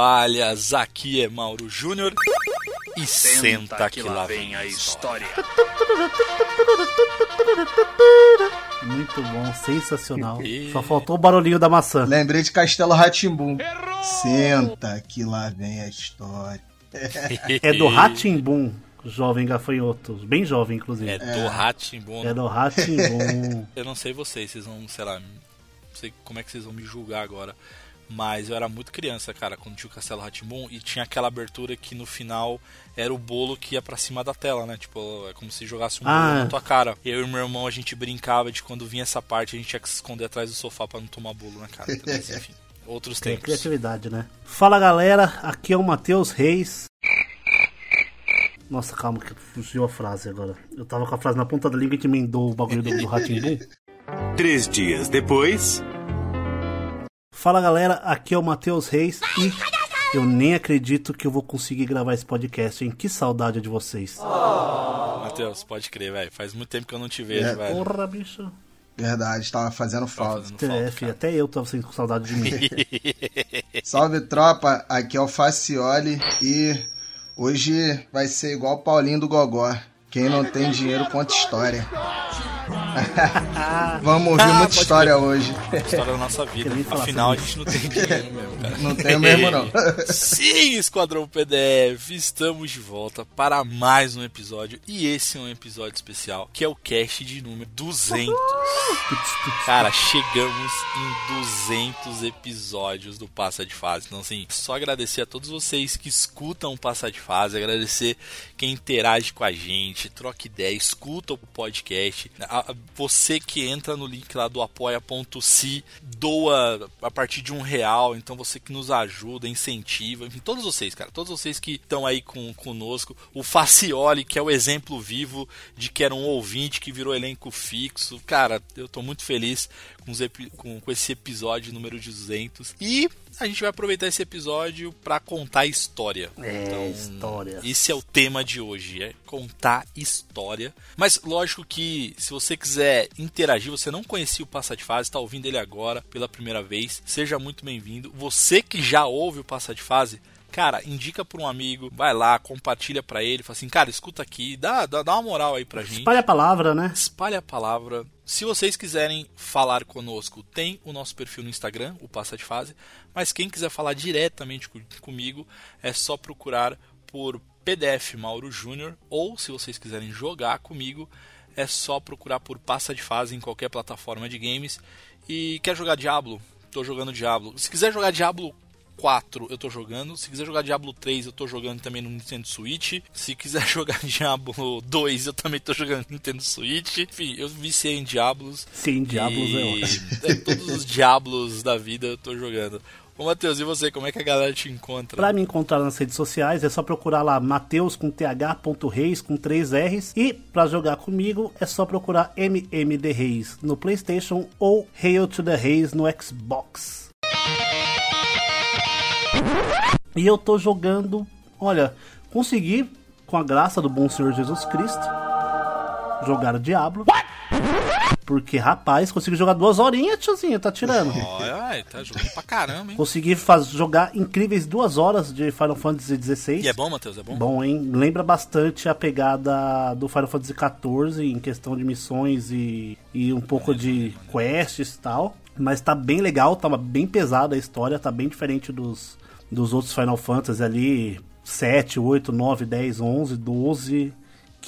Toalhas, aqui é Mauro Júnior e senta, que lá vem a história. Muito bom, sensacional. E- Só faltou o barulhinho da maçã. Lembrei de Castelo Ratimbum. Senta que lá vem a história. É do Ratimbum, jovem gafanhoto. Bem jovem, inclusive. É do Ratimbun. É do Ratimbum. Eu não sei vocês, vocês vão, sei lá, não sei como é que vocês vão me julgar agora. Mas eu era muito criança, cara, quando tinha o Castelo Ratimbun e tinha aquela abertura que no final era o bolo que ia pra cima da tela, né? Tipo, é como se jogasse um Ah. bolo na tua cara. Eu e meu irmão, a gente brincava de quando vinha essa parte, a gente tinha que se esconder atrás do sofá pra não tomar bolo na cara. Mas, enfim, outros Tem tempos. criatividade, né? Fala galera, aqui é o Matheus Reis. Nossa, calma que fugiu a frase agora. Eu tava com a frase na ponta da língua e te emendou o bagulho do, do. Três dias depois. Fala galera, aqui é o Matheus Reis e eu nem acredito que eu vou conseguir gravar esse podcast, hein? Que saudade de vocês. Matheus, pode crer, velho. Faz muito tempo que eu não te vejo, É, velho. Porra, bicho. Verdade, tava fazendo falta. fazendo falta, É, até eu tava sentindo saudade de mim. Salve tropa, aqui é o Facioli e hoje vai ser igual o Paulinho do Gogó. Quem não tem dinheiro conta história. Vamos ouvir Ah, muita história hoje. História da nossa vida. Afinal, a gente não tem dinheiro mesmo, cara. Não tem mesmo, não. Sim, Esquadrão PDF, estamos de volta para mais um episódio. E esse é um episódio especial, que é o cast de número 200. Cara, chegamos em 200 episódios do Passa de Fase. Então, assim, só agradecer a todos vocês que escutam o Passa de Fase, agradecer quem interage com a gente, troca ideia, escuta o podcast. Você que entra no link lá do apoia.se, doa a partir de um real. Então, você que nos ajuda, incentiva, enfim, todos vocês, cara, todos vocês que estão aí com, conosco. O Facioli, que é o exemplo vivo de que era um ouvinte que virou elenco fixo. Cara, eu tô muito feliz com, com- com esse episódio número 200. E a gente vai aproveitar esse episódio para contar história. É, história. Esse é o tema de hoje, é contar história. Mas lógico que se você quiser interagir, você não conhecia o Passa de Fase, está ouvindo ele agora pela primeira vez, seja muito bem-vindo. Você que já ouve o Passa de Fase, cara, indica para um amigo, vai lá, compartilha para ele, fala assim, cara, escuta aqui, dá, dá, dá uma moral aí pra gente. Espalha a palavra, né? Espalhe a palavra. Se vocês quiserem falar conosco, tem o nosso perfil no Instagram, o Passa de Fase. Mas quem quiser falar diretamente co- comigo, é só procurar por PDF Mauro Júnior. Ou se vocês quiserem jogar comigo, é só procurar por Passa de Fase em qualquer plataforma de games. E quer jogar Diablo? Tô jogando Diablo. Se quiser jogar Diablo 4 eu tô jogando. Se quiser jogar Diablo 3, eu tô jogando também no Nintendo Switch. Se quiser jogar Diablo 2, eu também tô jogando no Nintendo Switch. Enfim, eu viciei em Diablos. Sim, Diablos é e... ótimo. é, todos os Diablos da vida eu tô jogando. Ô Matheus, e você? Como é que a galera te encontra? Pra me encontrar nas redes sociais é só procurar lá Mateus com th.reis com 3 R's e pra jogar comigo é só procurar MMD Reis no PlayStation ou Hail to the Reis no Xbox. E eu tô jogando, olha, consegui com a graça do bom Senhor Jesus Cristo jogar o Diablo. Porque, rapaz, consegui jogar duas horinhas, tiozinho, tá tirando. Olha, ai, tá jogando pra caramba, hein? Consegui faz, jogar incríveis duas horas de Final Fantasy XVI. E é bom, Matheus? É bom? Bom, hein? Lembra bastante a pegada do Final Fantasy XIV em questão de missões e, e um pouco de quests e tal. Mas tá bem legal, tava bem pesada a história, tá bem diferente dos, dos outros Final Fantasy ali. 7, 8, 9, 10, 11, 12,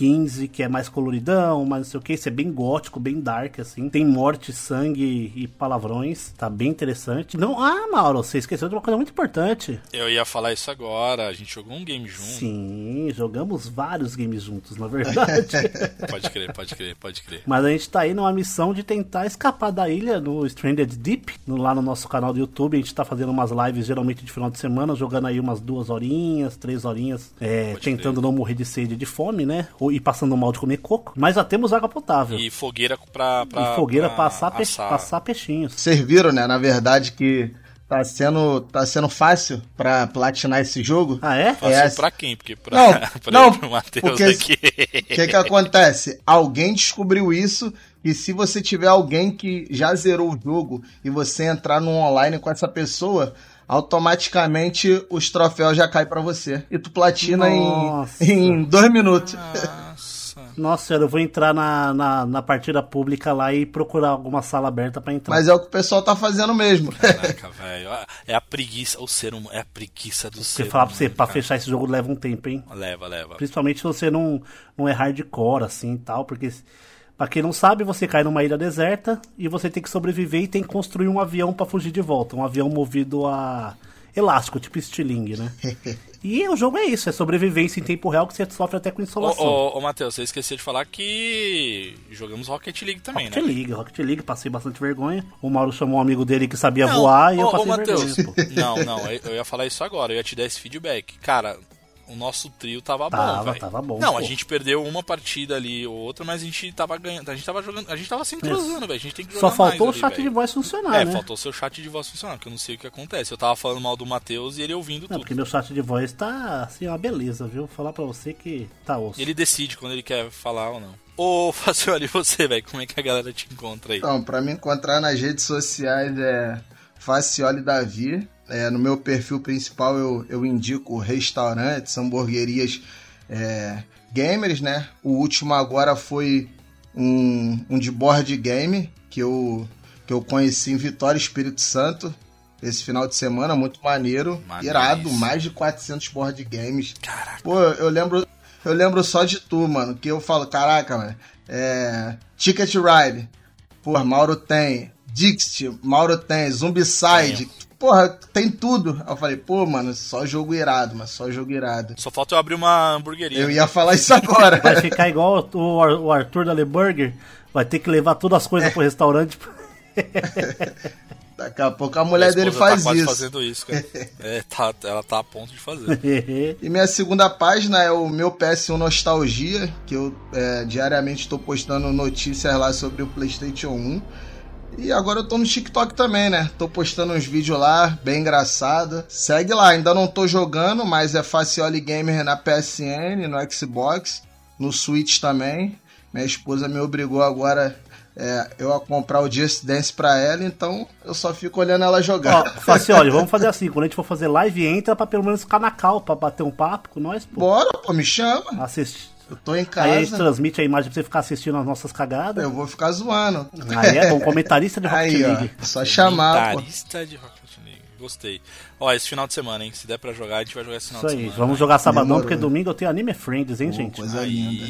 15, que é mais coloridão, mas não sei o que, isso é bem gótico, bem dark, assim. Tem morte, sangue e palavrões, tá bem interessante. Não, ah, Mauro, você esqueceu de uma coisa muito importante. Eu ia falar isso agora, a gente jogou um game junto. Sim, jogamos vários games juntos, na verdade. Pode crer, pode crer, pode crer. Mas a gente tá aí numa missão de tentar escapar da ilha no Stranded Deep, no- lá no nosso canal do YouTube. A gente tá fazendo umas lives geralmente de final de semana, jogando aí umas duas horinhas, três horinhas, é, tentando não morrer de sede e de fome, né? Ou, e passando mal de comer coco. Mas já temos água potável. E fogueira pra. pra E fogueira pra passar, peixe- passar peixinhos. Vocês viram, né? Na verdade, que tá sendo, tá sendo fácil pra platinar esse jogo. Ah, é? Fácil É, pra quem? Porque pra, Não, pra não, pro Matheus porque- aqui. O que que acontece? Alguém descobriu isso e se você tiver alguém que já zerou o jogo e você entrar no online com essa pessoa, automaticamente os troféus já caem pra você. E tu platina Nossa. em, em dois minutos. Nossa. Nossa senhora, eu vou entrar na, na, na partida pública lá e procurar alguma sala aberta pra entrar. Mas é o que o pessoal tá fazendo mesmo. Caraca, velho. É a preguiça, o ser humano. É a preguiça do Você ser falar pra você, humano, pra cara. fechar esse jogo leva um tempo, hein? Leva, leva. Principalmente se você não, não é hardcore, assim e tal, porque. Pra quem não sabe, você cai numa ilha deserta e você tem que sobreviver e tem que construir um avião pra fugir de volta. Um avião movido a elástico, tipo estilingue, né? e o jogo é isso, é sobrevivência em tempo real que você sofre até com Ô, insolação. ô, ô Matheus, você esqueceu de falar que jogamos Rocket League também, Rocket né? League, Rocket League, passei bastante vergonha. O Mauro chamou um amigo dele que sabia Não, voar e eu ô, ô, passei Matheus, vergonha, pô. Não, não, eu eu ia falar isso agora, eu ia te dar esse feedback. Cara, o nosso trio tava, Tava, bom, velho. tava bom, Não, pô. a gente perdeu uma partida ali ou outra, mas a gente tava ganhando, a gente tava jogando, a gente tava se entrosando, velho. A gente tem que jogar Só faltou o ali, chat de velho. voz funcionar, É, né? faltou o seu chat de voz funcionar, porque eu não sei o que acontece. Eu tava falando mal do Matheus e ele ouvindo Não, tudo. porque meu chat de voz tá assim, uma beleza, viu? Vou falar pra você que tá osso. Ele decide quando ele quer falar ou não. Ô, Facioli, e você, velho, como é que a galera te encontra aí? Então, pra me encontrar nas redes sociais é Facioli Davi. É, no meu perfil principal eu, eu indico restaurantes, hamburguerias é, gamers, né? O último agora foi um, um de board game que eu, que eu conheci em Vitória, Espírito Santo. Esse final de semana, muito maneiro, Maneiro. irado, mais de 400 board games. Caraca. Pô, eu lembro, eu lembro só de tu, mano, que eu falo, caraca, mano, é, Ticket Ride, porra, Mauro tem, Dixit, Mauro tem, Zombicide, porra, tem tudo. Aí eu falei, pô, mano, só jogo irado, mas só jogo irado. Só falta eu abrir uma hamburgueria. Eu ia falar isso agora. Vai ficar igual o, Ar- o Arthur da Le Burger, vai ter que levar todas as coisas pro restaurante. Daqui a pouco a mulher Minha dele esposa faz tá quase isso. fazendo isso, cara. é, tá, ela tá a ponto de fazer. E minha segunda página é o meu PS1 Nostalgia, que eu é, diariamente estou postando notícias lá sobre o PlayStation 1. E agora eu tô no TikTok também, né? Tô postando uns vídeos lá, bem engraçado. Segue lá, ainda não tô jogando, mas é Facioli Gamer na PSN, no Xbox, no Switch também. Minha esposa me obrigou agora é, eu a comprar o Just Dance pra ela, então eu só fico olhando ela Ó, jogar. Facioli, vamos fazer assim, quando a gente for fazer live, entra pra pelo menos ficar na cal, pra bater um papo com nós, pô. Bora, pô, me chama. Assistir. Eu tô em Aí a gente casa, transmite a imagem pra você ficar assistindo as nossas cagadas. eu vou ficar zoando. Aí é bom, comentarista de Rocket Aí, ó, League. só chamar, pô. Comentarista de Rocket League. Gostei. Ó, esse final de semana, hein? Se der pra jogar, a gente vai jogar esse final Isso de aí, semana. vamos né? jogar sabadão, Demorou. porque domingo eu tenho Anime Friends, hein, gente? Coisa linda.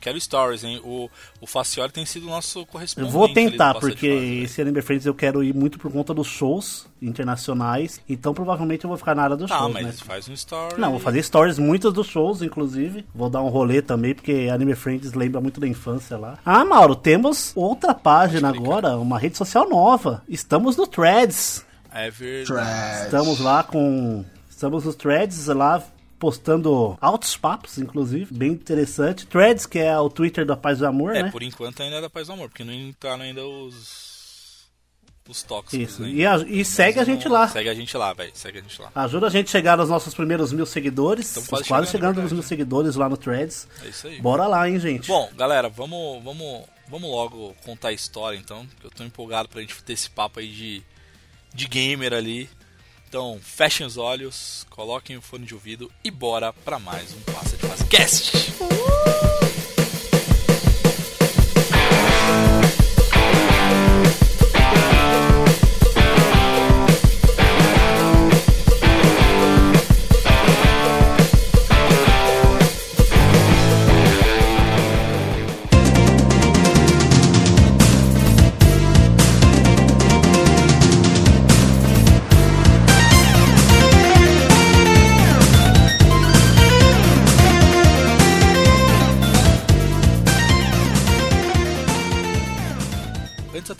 Quero stories, hein? O, o Facioli tem sido o nosso Eu correspondente. vou ali tentar, porque Fase, esse Anime Friends eu quero ir muito por conta dos shows internacionais. Então provavelmente eu vou ficar na área dos Tá, shows, mas né? faz um story. Não, vou fazer stories muitas dos shows, inclusive. Vou dar um rolê também, porque Anime Friends lembra muito da infância lá. Ah, Mauro, temos outra página agora, uma rede social nova. Estamos no Threads. É verdade. Trash. Estamos lá com. Estamos nos Threads lá. Postando altos papos, inclusive, bem interessante. Threads, que é o Twitter da Paz do Amor, É, né? por enquanto ainda é da Paz do Amor, porque não entraram ainda os. os tóxicos. Isso. hein? E, a- e segue a gente lá. Segue a gente lá, velho. Segue a gente lá. Ajuda a gente a chegar aos nossos primeiros mil seguidores. Estamos Quase, quase chegando, chegando é nos mil seguidores lá no Threads. É isso aí. Bora lá, hein, gente. Bom, galera, vamos, vamos, vamos logo contar a história, então. que Eu tô empolgado pra gente ter esse papo aí de, de gamer ali. Então, fechem os olhos, coloquem o fone de ouvido e bora pra mais um Passa de Fase Cast.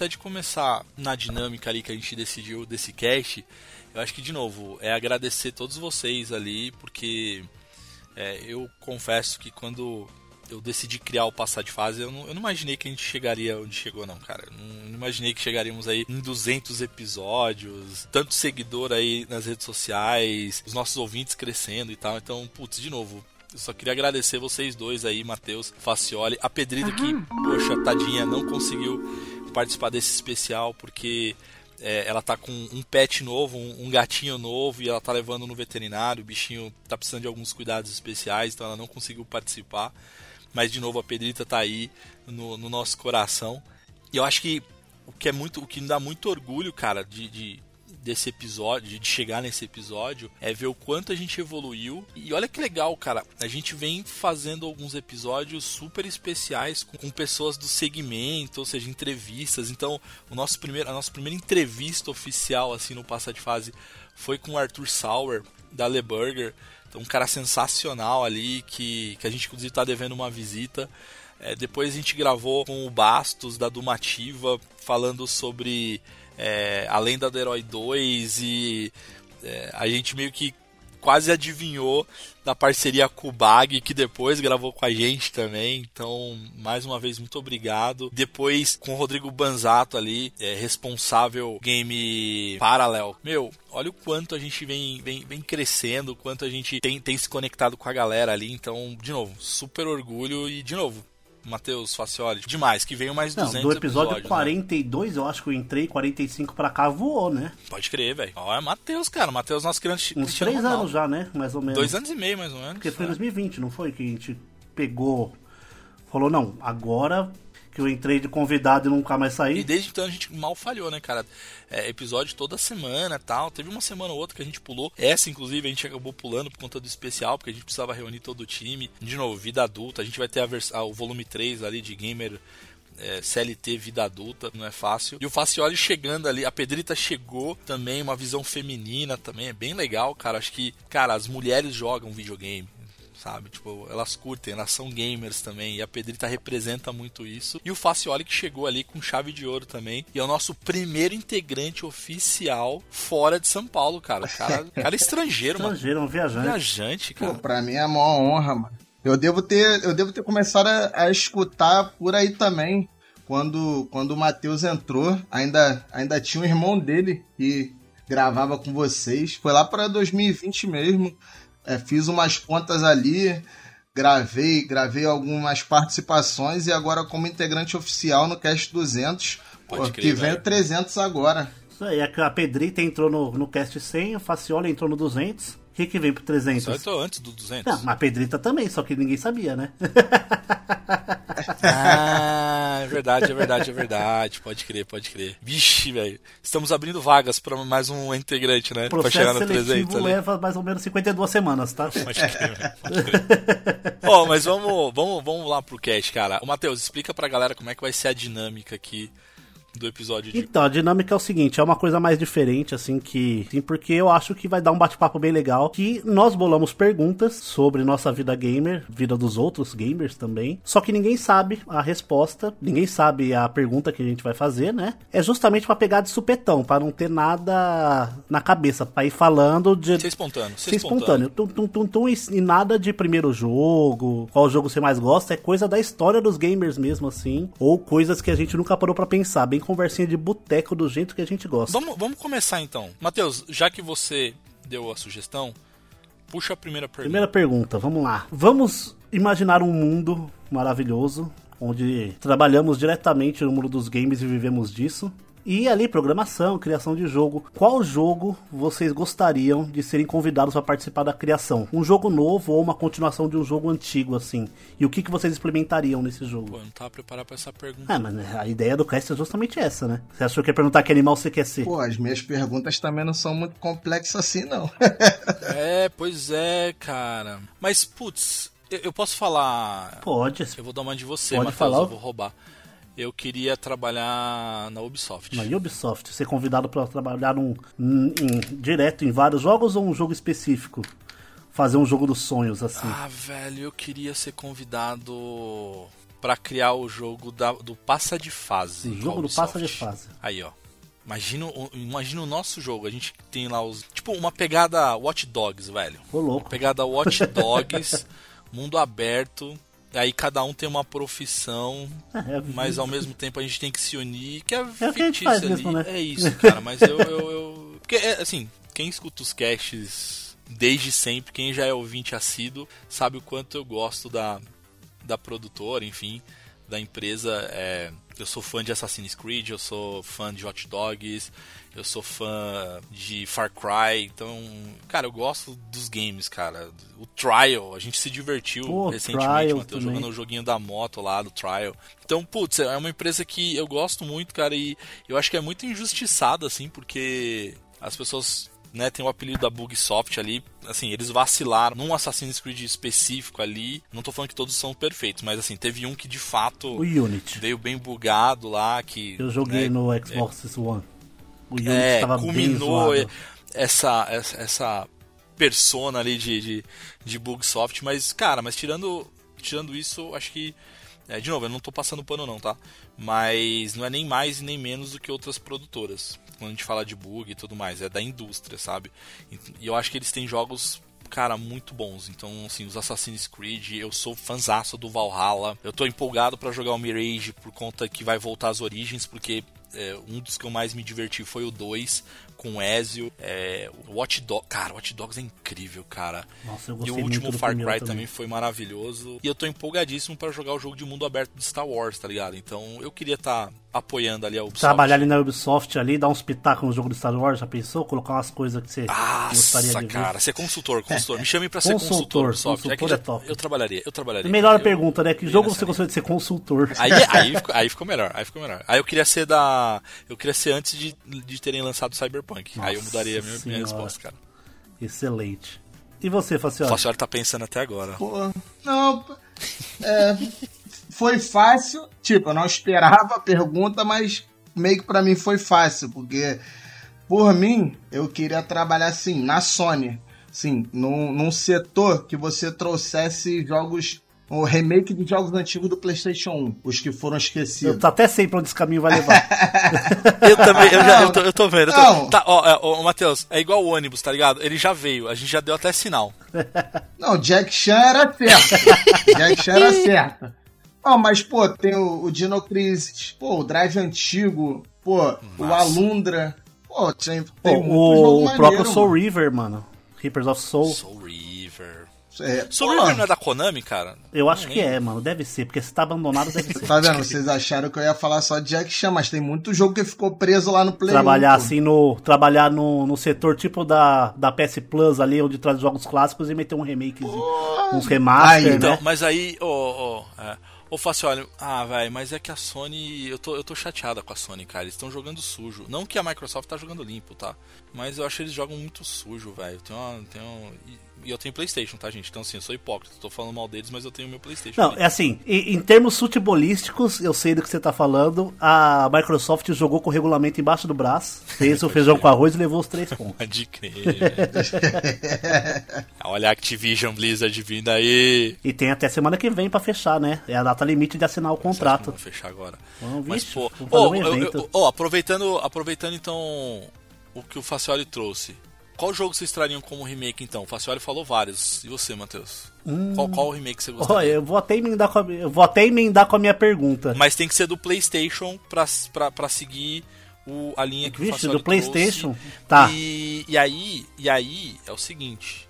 Até de começar na dinâmica ali que a gente decidiu desse cast, eu acho que de novo é agradecer todos vocês ali, porque é, eu confesso que quando eu decidi criar o passar de fase, eu não, eu não imaginei que a gente chegaria onde chegou, não, cara. Eu Não, não imaginei que chegaríamos aí em 200 episódios, tanto seguidor aí nas redes sociais, os nossos ouvintes crescendo e tal. Então, putz, de novo, eu só queria agradecer vocês dois aí, Matheus, Facioli, a Pedrita que, poxa, tadinha, não conseguiu participar desse especial porque é, ela tá com um pet novo, um, um gatinho novo e ela tá levando no veterinário. O bichinho tá precisando de alguns cuidados especiais, então ela não conseguiu participar. Mas de novo a Pedrita tá aí no, no nosso coração. E eu acho que o que é muito, o que me dá muito orgulho, cara, de, de- desse episódio, de chegar nesse episódio, é ver o quanto a gente evoluiu. E olha que legal, cara, a gente vem fazendo alguns episódios super especiais com, com pessoas do segmento, ou seja, entrevistas. Então, o nosso primeiro, a nossa primeira entrevista oficial assim no Passa de Fase foi com o Arthur Sauer da Le Burger. Então, um cara sensacional ali que, que a gente inclusive tá devendo uma visita. É, depois a gente gravou com o Bastos da Dumativa falando sobre é, a lenda do Herói 2 e é, a gente meio que quase adivinhou da parceria com Bag, que depois gravou com a gente também. Então, mais uma vez, muito obrigado. Depois, com o Rodrigo Banzato ali, é, responsável game Paralel. Meu, olha o quanto a gente vem, vem, vem crescendo, o quanto a gente tem, tem se conectado com a galera ali. Então, de novo, super orgulho e, de novo, Matheus Facioli, demais, que venham mais Não, 200 do episódio episódios, né? 42, eu acho que eu entrei, 45 pra cá voou, né? Pode crer, velho. Ó, é Matheus, cara. Matheus, nosso grande Uns três Ronaldo. anos já, né? Mais ou menos. Dois anos e meio, mais ou menos. Porque foi em né? 2020, não foi? Que a gente pegou. Falou, não, agora que eu entrei de convidado e nunca mais E saí. desde então a gente mal falhou, né, cara? É, episódio toda semana tal. Teve uma semana ou outra que a gente pulou. Essa, inclusive, a gente acabou pulando por conta do especial, porque a gente precisava reunir todo o time. De novo, vida adulta. A gente vai ter a vers- ah, o volume 3 ali de Gamer é, CLT Vida Adulta, não é fácil. E o Facioli chegando ali, a Pedrita chegou também, uma visão feminina também, é bem legal, cara. Acho que, cara, as mulheres jogam videogame. Sabe, tipo, elas curtem, elas são gamers também, e a Pedrita representa muito isso. E o Facioli que chegou ali com chave de ouro também, e é o nosso primeiro integrante oficial fora de São Paulo, cara. O cara, cara é estrangeiro, mano. Estrangeiro, um viajante. Viajante, Pô, cara. pra mim é a maior honra, mano. Eu devo ter, eu devo ter começado a, a escutar por aí também. Quando, quando o Matheus entrou, ainda, ainda tinha um irmão dele que gravava com vocês. Foi lá pra 2020 mesmo. É, fiz umas pontas ali, gravei, gravei algumas participações e agora como integrante oficial no Cast 200. Pode pô, crer, que vem velho. o 300 agora. Isso aí, a Pedrita entrou no, no cast 100, o Faciola entrou no 200. O que, que vem pro 300? Só antes do 200. Não, mas a Pedrita também, só que ninguém sabia, né? Ah, é verdade, é verdade, é verdade. Pode crer, pode crer. Vixe, velho. Estamos abrindo vagas pra mais um integrante, né? O pra chegar processo no 300 seletivo ali. leva mais ou menos 52 semanas, tá? Pode crer, velho. Pode crer. Ó, mas vamos, vamos, vamos lá pro cast, cara. Ô, Matheus, explica pra galera como é que vai ser a dinâmica aqui do episódio de. Então, a dinâmica é o seguinte, é uma coisa mais diferente, assim, que. Sim, porque eu acho que vai dar um bate-papo bem legal. Que nós bolamos perguntas sobre nossa vida gamer, vida dos outros gamers também. Só que ninguém sabe a resposta, ninguém sabe a pergunta que a gente vai fazer, né? É justamente pra pegar de supetão, pra não ter nada na cabeça, pra ir falando de. Ser espontâneo, ser Ser espontâneo. Tum, tum, tum, tum, e, nada de primeiro jogo, qual jogo você mais gosta, é coisa da história dos gamers mesmo, assim. Ou coisas que a gente nunca parou pra pensar, bem bem conversinha de boteco do jeito que a gente gosta. Vamos, vamos começar então. Matheus, já que você deu a sugestão, puxa a primeira pergunta. Primeira pergunta, vamos lá. Vamos imaginar um mundo maravilhoso, onde trabalhamos diretamente no mundo dos games e vivemos disso. E ali, programação, criação de jogo. Qual jogo vocês gostariam de serem convidados para participar da criação? Um jogo novo ou uma continuação de um jogo antigo, assim? E o que, que vocês implementariam nesse jogo? Pô, eu não tava preparado pra essa pergunta. Ah, mas né, a ideia do cast é justamente essa, né? Você achou que ia perguntar que animal você quer ser? Pô, as minhas perguntas também não são muito complexas assim, não. É, pois é, cara. Mas, putz, eu, eu posso falar. Pode. Eu vou dar uma de você, Pode Matheus, falar. eu vou roubar. Eu queria trabalhar na Ubisoft. Na Ubisoft, ser convidado para trabalhar num, em- em- direto em vários jogos ou um jogo específico? Fazer um jogo dos sonhos, assim. Ah, velho, eu queria ser convidado pra criar o jogo da- do passa de fase. O jogo do passa de fase. Aí, ó. Imagina, o- imagina o nosso jogo. A gente tem lá os. Tipo, uma pegada Watch Dogs, velho. Ô, louco. Pegada Watch Dogs, mundo aberto. Aí cada um tem uma profissão, É, é- mas ao mesmo tempo a gente tem que se unir, que é, É ali. mesmo, né? É isso, cara, mas eu. eu, eu- Porque, é, assim, quem escuta os casts desde sempre, quem já é ouvinte assíduo, sabe o quanto eu gosto da, da produtora, enfim, da empresa. É, eu sou fã de Assassin's Creed, eu sou fã de Hot Dogs, eu sou fã de Far Cry, então, cara, eu gosto dos games, cara. O Trial, a gente se divertiu Pô, recentemente, Matheus, jogando o joguinho da moto lá, do Trial. Então, putz, é uma empresa que eu gosto muito, cara, e eu acho que é muito injustiçada, assim, porque as pessoas né, tem o apelido da Bugsoft ali, assim, eles vacilaram num Assassin's Creed específico ali. Não tô falando que todos são perfeitos, mas assim, teve um que de fato O Unity. veio bem bugado lá, que Eu joguei né, no Xbox One. O Unity é, bem culminou zoado. essa, essa essa persona ali de, de, de Bugsoft, mas cara, mas tirando tirando isso, acho que é, de novo, eu não tô passando pano não, tá? Mas não é nem mais e nem menos do que outras produtoras. Quando a gente fala de bug e tudo mais, é da indústria, sabe? E eu acho que eles têm jogos cara, muito bons. Então, assim, os Assassin's Creed, eu sou fanzaço do Valhalla. Eu tô empolgado pra jogar o Mirage por conta que vai voltar às origens, porque é, um dos que eu mais me diverti foi o 2 com o Ezio. É, o Watch Dogs, cara, Watch Dogs é incrível, cara. Nossa, E o último Far Cry também. também foi maravilhoso. E eu tô empolgadíssimo pra jogar o jogo de mundo aberto de Star Wars, tá ligado? Então eu queria estar apoiando ali a Ubisoft. Trabalhar ali na Ubisoft ali, dar uns pitacos no jogo do Star Wars, já pensou? Colocar umas coisas que você gostaria Nossa, de ver. cara, ser consultor, consultor. Me chame pra ser Consultor, consultor, Ubisoft. consultor que é já- top. Eu trabalharia, eu trabalharia. Melhor Eu- pergunta, né? Que jogo você gostaria de ser consultor? Aí, aí, ficou, aí ficou melhor, aí ficou melhor. Aí eu queria ser da. Eu queria ser antes de, de terem lançado Cyberpunk. aí eu Nossa mudaria a minha, minha resposta, cara. Excelente. E você, O Facioli? Facioli tá pensando até agora. Pô, não. É, foi fácil. Tipo, eu não esperava a pergunta, mas meio que pra mim foi fácil, porque por mim eu queria trabalhar assim na Sony, sim, num, num setor que você trouxesse jogos, o remake de jogos antigos do PlayStation 1, os que foram esquecidos. Eu até sei pra onde esse caminho vai levar. Eu também, eu, já, eu, tô, eu tô vendo. Eu tô, Não. tá, ó, é, ó, Matheus, é igual o ônibus, tá ligado? Ele já veio, a gente já deu até sinal. Não, Jack Chan era certo. Jack Chan era certo. Não, mas, pô, tem o, o Dino Crisis, pô, o Drive antigo, pô, o Massa. Alundra. Pô, tem, Pô, tem muito jogo o, o maneiro, próprio Soul mano. River, mano. Reapers of Soul. Soul River. É, Soul pô, River não é da Konami, cara? Eu acho que é, mano. Deve ser, porque se tá abandonado, deve ser. Tá vendo? Vocês acharam que eu ia falar só de Jack Chan, mas tem muito jogo que ficou preso lá no Play trabalhar 1, pô. assim no. Trabalhar no, no setor tipo da, da PS Plus ali, onde traz jogos clássicos e meter um remake, uns remaster, Aí, né? Então, mas aí, ô, ô, é, ô Facioli, ah, velho, mas é que a Sony, eu tô, eu tô chateada com a Sony, cara, eles estão jogando sujo. Não que a Microsoft tá jogando limpo, tá? Mas eu acho que eles jogam muito sujo, velho. Tem uma, tem um, e, eu tenho Playstation, tá, gente? Então, assim, eu sou hipócrita, tô falando mal deles, mas eu tenho meu Playstation. Não, é assim, em, em termos futebolísticos, eu sei do que você tá falando. A Microsoft jogou com o regulamento embaixo do braço, fez o feijão com arroz e levou os três pontos. Pode crer. Olha a Activision Blizzard vindo aí. E tem até semana que vem pra fechar, né? É a data limite de assinar o contrato. Vamos fechar agora. Vamos, Mas, vixe, pô, vamos ô, um eu- eu- ó, aproveitando, aproveitando então o que o Facioli trouxe. Qual jogo vocês trariam como remake então? O Facioli falou vários. E você, Matheus? Qual, qual remake você gostaria? Olha, eu vou até emendar com a, eu vou até emendar com a minha pergunta. Mas tem que ser do PlayStation pra, pra, pra seguir o, a linha que o Vixe, Facioli do PlayStation? trouxe. Tá. E, e aí, e aí é o seguinte: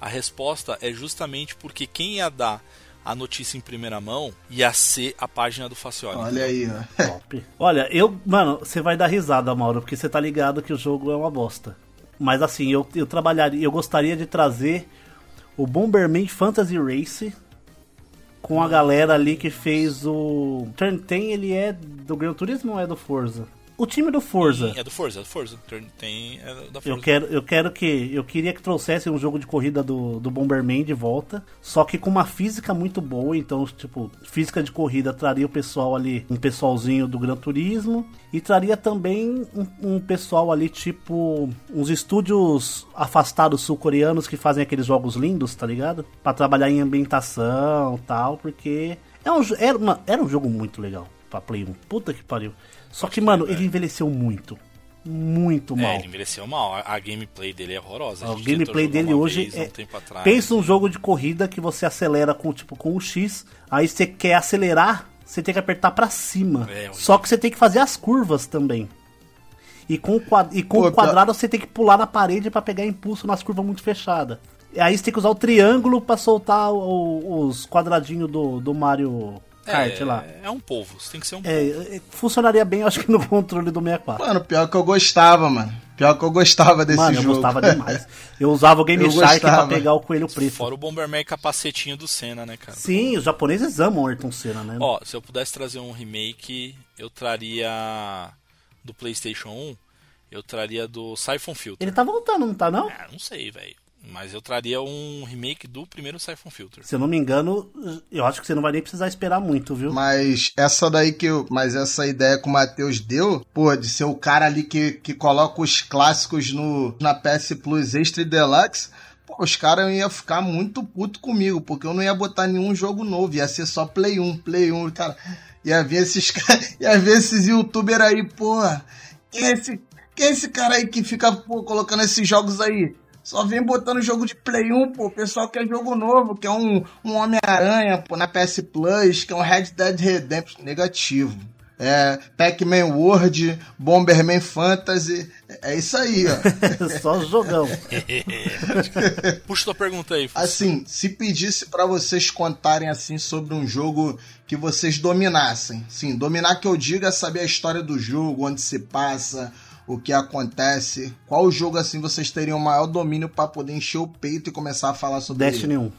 a resposta é justamente porque quem ia dar a notícia em primeira mão ia ser a página do Facioli. Olha aí, ó. Top. Olha, eu, mano, você vai dar risada, Mauro, porque você tá ligado que o jogo é uma bosta. Mas assim, eu, eu trabalharia, eu gostaria de trazer o Bomberman Fantasy Race com a galera ali que fez o Turn 10, ele é do Gran Turismo ou é do Forza? O time do Forza. É do Forza, é do Forza. Tem, é da Forza. Eu quero, eu quero que. Eu queria que trouxesse um jogo de corrida do, do Bomberman de volta. Só que com uma física muito boa. Então, tipo, física de corrida traria o pessoal ali, um pessoalzinho do Gran Turismo. E traria também um, um pessoal ali, tipo, uns estúdios afastados sul-coreanos que fazem aqueles jogos lindos, tá ligado? Pra trabalhar em ambientação tal, porque. É um, era, uma- era um jogo muito legal pra Play 1. Puta que pariu. Só que, mano, ele envelheceu muito. Muito mal. É, ele envelheceu mal. A, gameplay dele é horrosa. A O gente gameplay dele hoje vez, é. Um tempo atrás. Pensa um jogo de corrida que você acelera com tipo com o X, aí você quer acelerar, você tem que apertar pra cima. É. Só que você tem que fazer as curvas também. E com o, quad... e com Pô, o quadrado você tem que pular na parede pra pegar impulso nas curvas muito fechadas. E aí você tem que usar o triângulo pra soltar o- os quadradinhos do, do Mario Kart é, lá. É um povo. Você tem que ser um povo. É, é, funcionaria bem, eu acho que no controle do 64. Mano, pior que eu gostava, mano. Pior que eu gostava desse Mano, eu jogo. gostava demais. Eu usava o Game Eu Shark pra gostava. pegar o coelho preto. Fora o Bomberman capacetinho do Senna, né, cara? Sim, os japoneses amam Ayrton Senna, né? Ó, se eu pudesse trazer um remake, eu traria do PlayStation 1, eu traria do Siphon Filter. Ele tá voltando, não tá não? Ah, não sei, velho. Mas eu traria um remake do primeiro Siphon Filter. Se eu não me engano, eu acho que você não vai nem precisar esperar muito, viu? Mas essa daí que eu. Mas essa ideia que o Matheus deu, pô, de ser o cara ali que, que coloca os clássicos no, na PS Plus Extra e Deluxe. Pô, os caras iam ficar muito puto comigo, porque eu não ia botar nenhum jogo novo, ia ser só Play 1, Play 1, cara. Ia ver esses caras. Ia ver esses youtubers aí, porra. Quem é esse, quem é esse cara aí que fica pô, colocando esses jogos aí? Só vem botando jogo de Play 1, pô. O pessoal quer jogo novo, quer um, um Homem-Aranha, pô, na PS Plus, quer um Red Dead Redemption. Negativo. É, Pac-Man World, Bomberman Fantasy. É isso aí, ó. Só jogão. Puxa tua pergunta aí. Assim, se pedisse pra vocês contarem assim sobre um jogo que vocês dominassem, sim, dominar que eu diga é saber a história do jogo, onde se passa, o que acontece, qual jogo assim vocês teriam maior domínio pra poder encher o peito e começar a falar sobre Destiny ele? 1.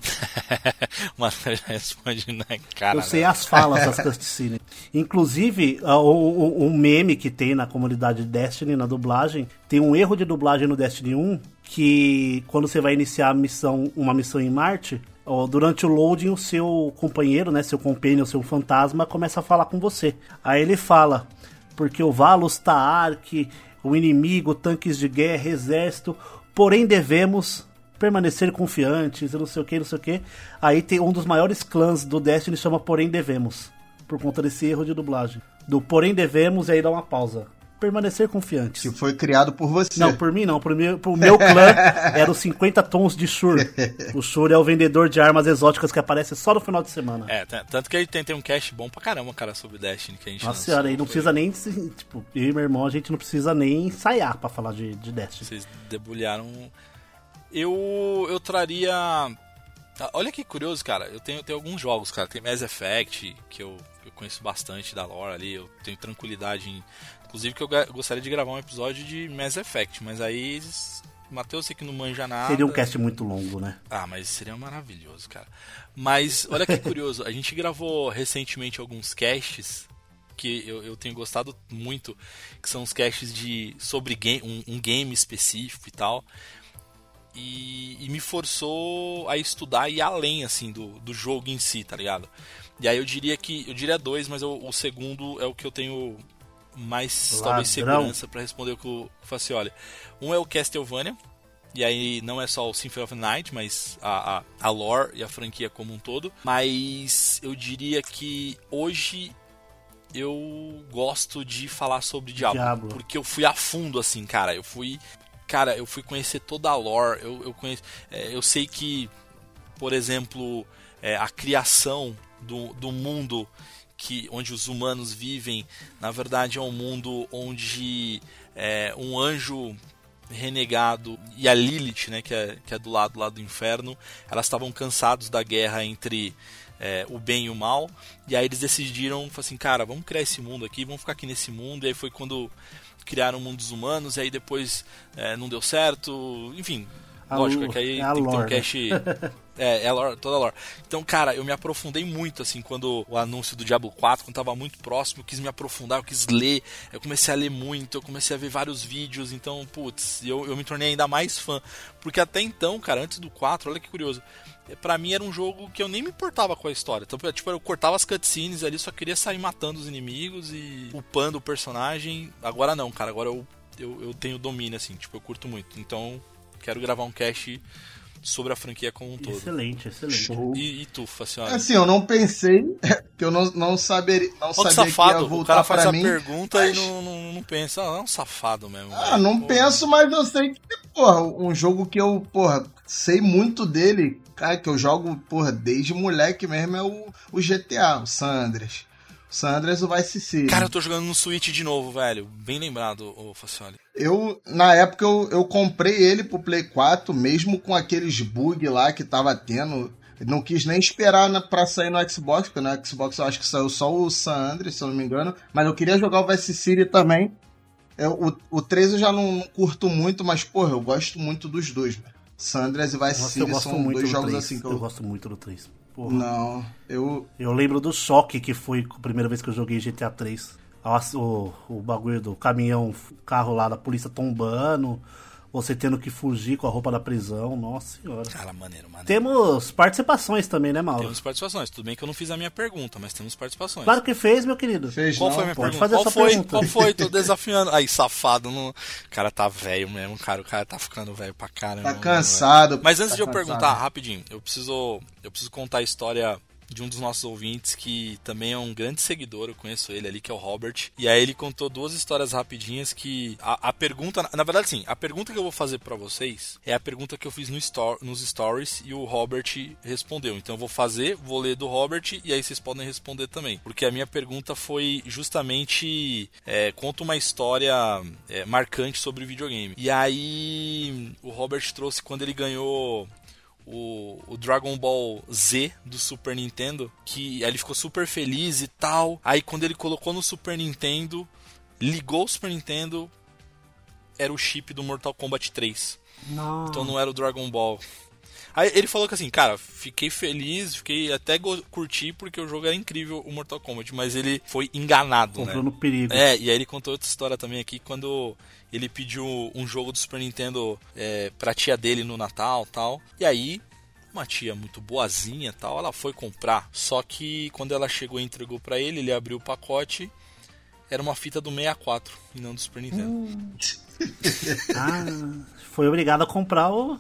Mas responde na cara. Eu sei né? as falas das cutscenes. Inclusive, o, o- um meme que tem na comunidade de Destiny, na dublagem, tem um erro de dublagem no Destiny 1, que quando você vai iniciar a missão, uma missão em Marte, durante o loading, o seu companheiro, né, seu companion, seu fantasma, começa a falar com você. Aí ele fala, porque o Valos Taark, o inimigo, tanques de guerra, exército, porém devemos permanecer confiantes, não sei o que, não sei o que. Aí tem um dos maiores clãs do Destiny chama Porém Devemos, por conta desse erro de dublagem. Do Porém Devemos e aí dá uma pausa. Permanecer confiantes. Que foi criado por você. Não, por mim não, pro meu, pro meu clã era os 50 tons de Shur. O Shur é o vendedor de armas exóticas que aparece só no final de semana. É, t- tanto que ele tem, tem um cast bom pra caramba, cara, sobre Destiny que a gente Nossa lançou. senhora, aí não Foi- precisa nem. Tipo, eu e meu irmão, a gente não precisa nem ensaiar pra falar de, de Destiny. Vocês debulharam. Eu. Eu traria. Ah, Olha que curioso, cara. Eu tenho, tenho alguns jogos, cara. Tem Mass Effect, que eu, eu conheço bastante da lore ali. Eu tenho tranquilidade em. Inclusive que eu gostaria de gravar um episódio de Mass Effect, mas aí. Matheus, você que não manja nada. Seria um cast muito longo, né? Ah, mas seria maravilhoso, cara. Mas olha que curioso, a gente gravou recentemente alguns casts que eu, eu tenho gostado muito, que são os casts de sobre game, um, um game específico e tal. E, e me forçou a estudar e além assim do, do jogo em si, tá ligado? E aí eu diria que eu diria dois, mas eu- o segundo é o que eu tenho mais talvez Ladrão. segurança pra responder o que o Facioli. Um é o Castlevania, e aí não é só o Symphony of the Night, mas a, a, a lore e a franquia como um todo. Mas eu diria que hoje eu gosto de falar sobre Diablo, Diablo. porque eu fui a fundo assim, cara. Eu fui, cara, eu fui conhecer toda a lore. Eu, eu conheço, é, eu sei que por exemplo, é, a criação do, do mundo que onde os humanos vivem, na verdade é um mundo onde é, um anjo renegado e a Lilith, né, que é, que é do lado, lado do inferno, elas estavam cansados da guerra entre é, o bem e o mal, e aí eles decidiram, assim, cara, vamos criar esse mundo aqui, vamos ficar aqui nesse mundo, e aí foi quando criaram o mundo dos humanos, e aí depois é, não deu certo, enfim, A lógico, é que aí é tem que ter um lore, né? cache... É, é a lore, toda a lore. Então, cara, eu me aprofundei muito, assim, quando o anúncio do Diablo 4, quando tava muito próximo, eu quis me aprofundar, eu quis ler, eu comecei a ler muito, eu comecei a ver vários vídeos, então, putz, eu, eu me tornei ainda mais fã. Porque até então, cara, antes do 4, olha que curioso, é, pra mim era um jogo que eu nem me importava com a história. Então, tipo, eu cortava as cutscenes ali, só queria sair matando os inimigos e upando o personagem. Agora não, cara, agora eu, eu, eu tenho domínio, assim, tipo, eu curto muito. Então, quero gravar um cast sobre a franquia como um todo. Excelente, excelente. Show. E, e tu, Facioli? Assim, eu não pensei, que eu não, não saberia, não que sabia que ia safado, o voltar cara faz pra a mim. pergunta e mas- não, não, não pensa. Ah, é um safado mesmo. Ah, velho. não Pô. penso, mas eu sei que, porra, um jogo que eu, porra, sei muito dele, cara, que eu jogo, porra, desde moleque mesmo é o, o GTA, o San Andreas. O San Andreas o Vice City. Cara, eu tô jogando no Switch de novo, velho. Bem lembrado, ô Facioli. Eu, na época, eu, eu comprei ele pro Play 4, mesmo com aqueles bug lá que tava tendo. Não quis nem esperar na, pra sair no Xbox, porque no Xbox eu acho que saiu só o San Andreas, se eu não me engano. Mas eu queria jogar o Vice City também. Eu, o, o 3 eu já não, não curto muito, mas, porra, eu gosto muito dos dois, velho. San Andreas e Vice Nossa, eu City gosto são muito dois do jogos 3. assim que eu... eu... gosto muito do 3. Porra. Não, eu... Eu lembro do choque que foi a primeira vez que eu joguei GTA 3. Nossa, O, o bagulho do caminhão, carro lá da polícia tombando, você tendo que fugir com a roupa da prisão. Nossa senhora. Cara, maneiro, maneiro. Temos participações também, né, Mauro? Temos participações. Tudo bem que eu não fiz a minha pergunta, mas temos participações. Claro que fez, meu querido. Fez Qual não, foi a minha pode pergunta? fazer Qual foi? pergunta. Qual foi? Tô desafiando. Aí, safado. Não... O cara tá velho mesmo, cara. O cara tá ficando velho pra caramba. Tá né, cansado. velho? Mas antes tá de eu cansado. perguntar, rapidinho, eu preciso, eu preciso contar a história de um dos nossos ouvintes que também é um grande seguidor, eu conheço ele ali, que é o Robert. E aí ele contou duas histórias rapidinhas que a, a pergunta, na verdade sim, a pergunta que eu vou fazer pra vocês é a pergunta que eu fiz no nos stories e o Robert respondeu. Então eu vou fazer, vou ler do Robert e aí vocês podem responder também. Porque a minha pergunta foi justamente é, conta uma história é, marcante sobre videogame. E aí o Robert trouxe quando ele ganhou o, o Dragon Ball Z do Super Nintendo, que aí ele ficou super feliz e tal. Aí quando ele colocou no Super Nintendo, ligou o Super Nintendo, era o chip do Mortal Kombat 3. Não. Então não era o Dragon Ball. Aí ele falou que assim, cara, fiquei feliz, fiquei até go- curti porque o jogo era incrível, o Mortal Kombat, mas ele foi enganado, né? Comprou no perigo. É, e aí ele contou outra história também aqui quando ele pediu um jogo do Super Nintendo é, pra tia dele no Natal tal. E aí, uma tia muito boazinha tal, ela foi comprar. Só que quando ela chegou e entregou pra ele, ele abriu o pacote. Era uma fita do 64 e não do Super Nintendo. Ah, foi obrigado a comprar o,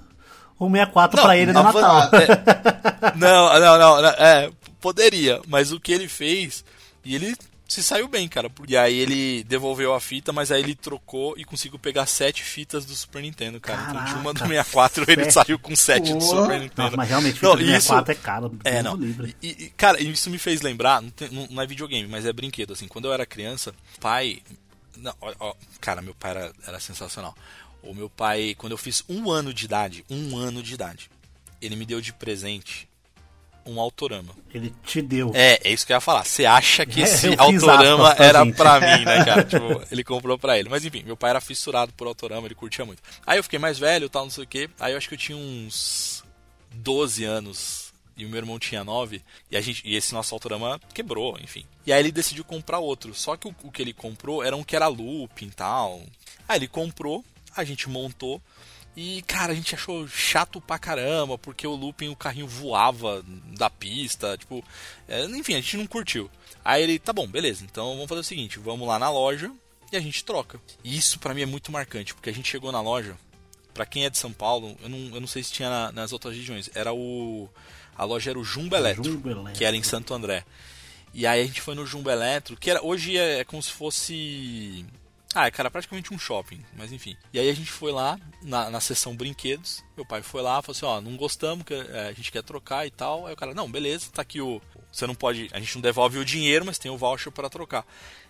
o 64 pra ele no Natal. é, não, não, não, não, é, poderia, mas o que ele fez, e ele se saiu bem, cara. E aí ele devolveu a fita, mas aí ele trocou e conseguiu pegar sete fitas do Super Nintendo, cara. então de uma do Caraca, 64 ele sete. saiu com sete do. Super Nintendo. Nossa, mas realmente, fita Não, do isso- 64 é caro. É, não. livre. E, e, cara, isso me fez lembrar, não, tem- não- não é videogame, mas é brinquedo, assim. Quando eu era criança, pai. Não, ó, ó, cara, meu pai era, era sensacional. O meu pai, quando eu fiz um ano de idade, um ano de idade, ele me deu de presente um autorama. Ele te deu. É, é isso que eu ia falar. Você acha que É, esse autorama pra era gente. pra mim, né, cara? Tipo, ele comprou pra ele. Mas enfim, meu pai era fissurado por autorama, ele curtia muito. Aí eu fiquei mais velho, tal, não sei o quê. Aí eu acho que eu tinha uns 12 anos e o meu irmão tinha 9. E, a gente, e esse nosso autorama quebrou, enfim. E aí ele decidiu comprar outro. Só que o, o que ele comprou era um que era looping e tal. Aí ele comprou, a gente montou. E, cara, a gente achou chato pra caramba, porque o looping, o carrinho voava da pista, tipo... é, enfim, a gente não curtiu. Aí ele, tá bom, beleza, então vamos fazer o seguinte, vamos lá na loja e a gente troca. E isso pra mim é muito marcante, porque a gente chegou na loja, pra quem é de São Paulo, eu não, eu não sei se tinha na- nas outras regiões, era o... A loja era o Jumbo Eletro, Jumbo Eletro. que era em Santo André. E aí a gente foi no Jumbo Eletro, que era, hoje é, é como se fosse Ah, cara, praticamente um shopping, mas enfim. E aí a gente foi lá na, na sessão brinquedos. Meu pai foi lá, falou assim: ó, não gostamos, que é, a gente quer trocar e tal. Aí o cara, não, beleza, tá aqui o. Você não pode. A gente não devolve o dinheiro, mas tem o voucher para trocar.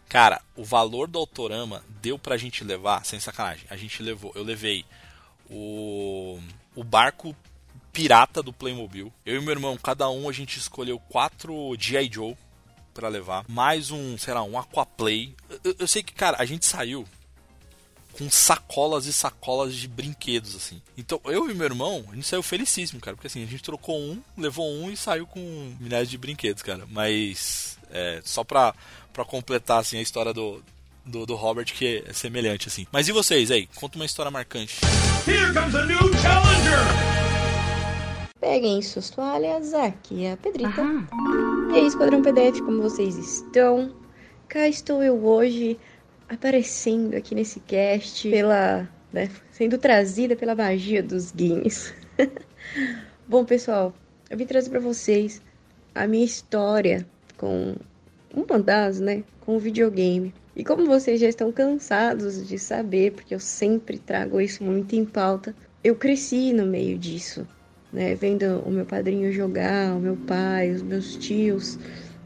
Cara, o valor do Autorama deu pra gente levar, sem sacanagem. A gente levou, eu levei o, o barco pirata do Playmobil. Eu e meu irmão, cada um a gente escolheu quatro G.I. Joe para levar, mais um, sei lá, um Aquaplay. Eu, eu sei que, cara, a gente saiu com sacolas e sacolas de brinquedos, assim. Então, eu e meu irmão, a gente saiu felicíssimo, cara, porque assim, a gente trocou um, levou um e saiu com milhares de brinquedos, cara. Mas, é, só pra, pra completar, assim, a história do, do, do Robert, que é semelhante, assim. Mas e vocês, aí? Conta uma história marcante. Here comes a new challenger! Peguem suas toalhas, aqui é a Pedrita. E aí, Esquadrão PDF, como vocês estão? Cá estou eu hoje, aparecendo aqui nesse cast, pela, né, sendo trazida pela magia dos games. Bom, pessoal, eu vim trazer para vocês a minha história com uma das, né, com o videogame. E como vocês já estão cansados de saber, porque eu sempre trago isso muito em pauta, eu cresci no meio disso né? Vendo o meu padrinho jogar, o meu pai, os meus tios.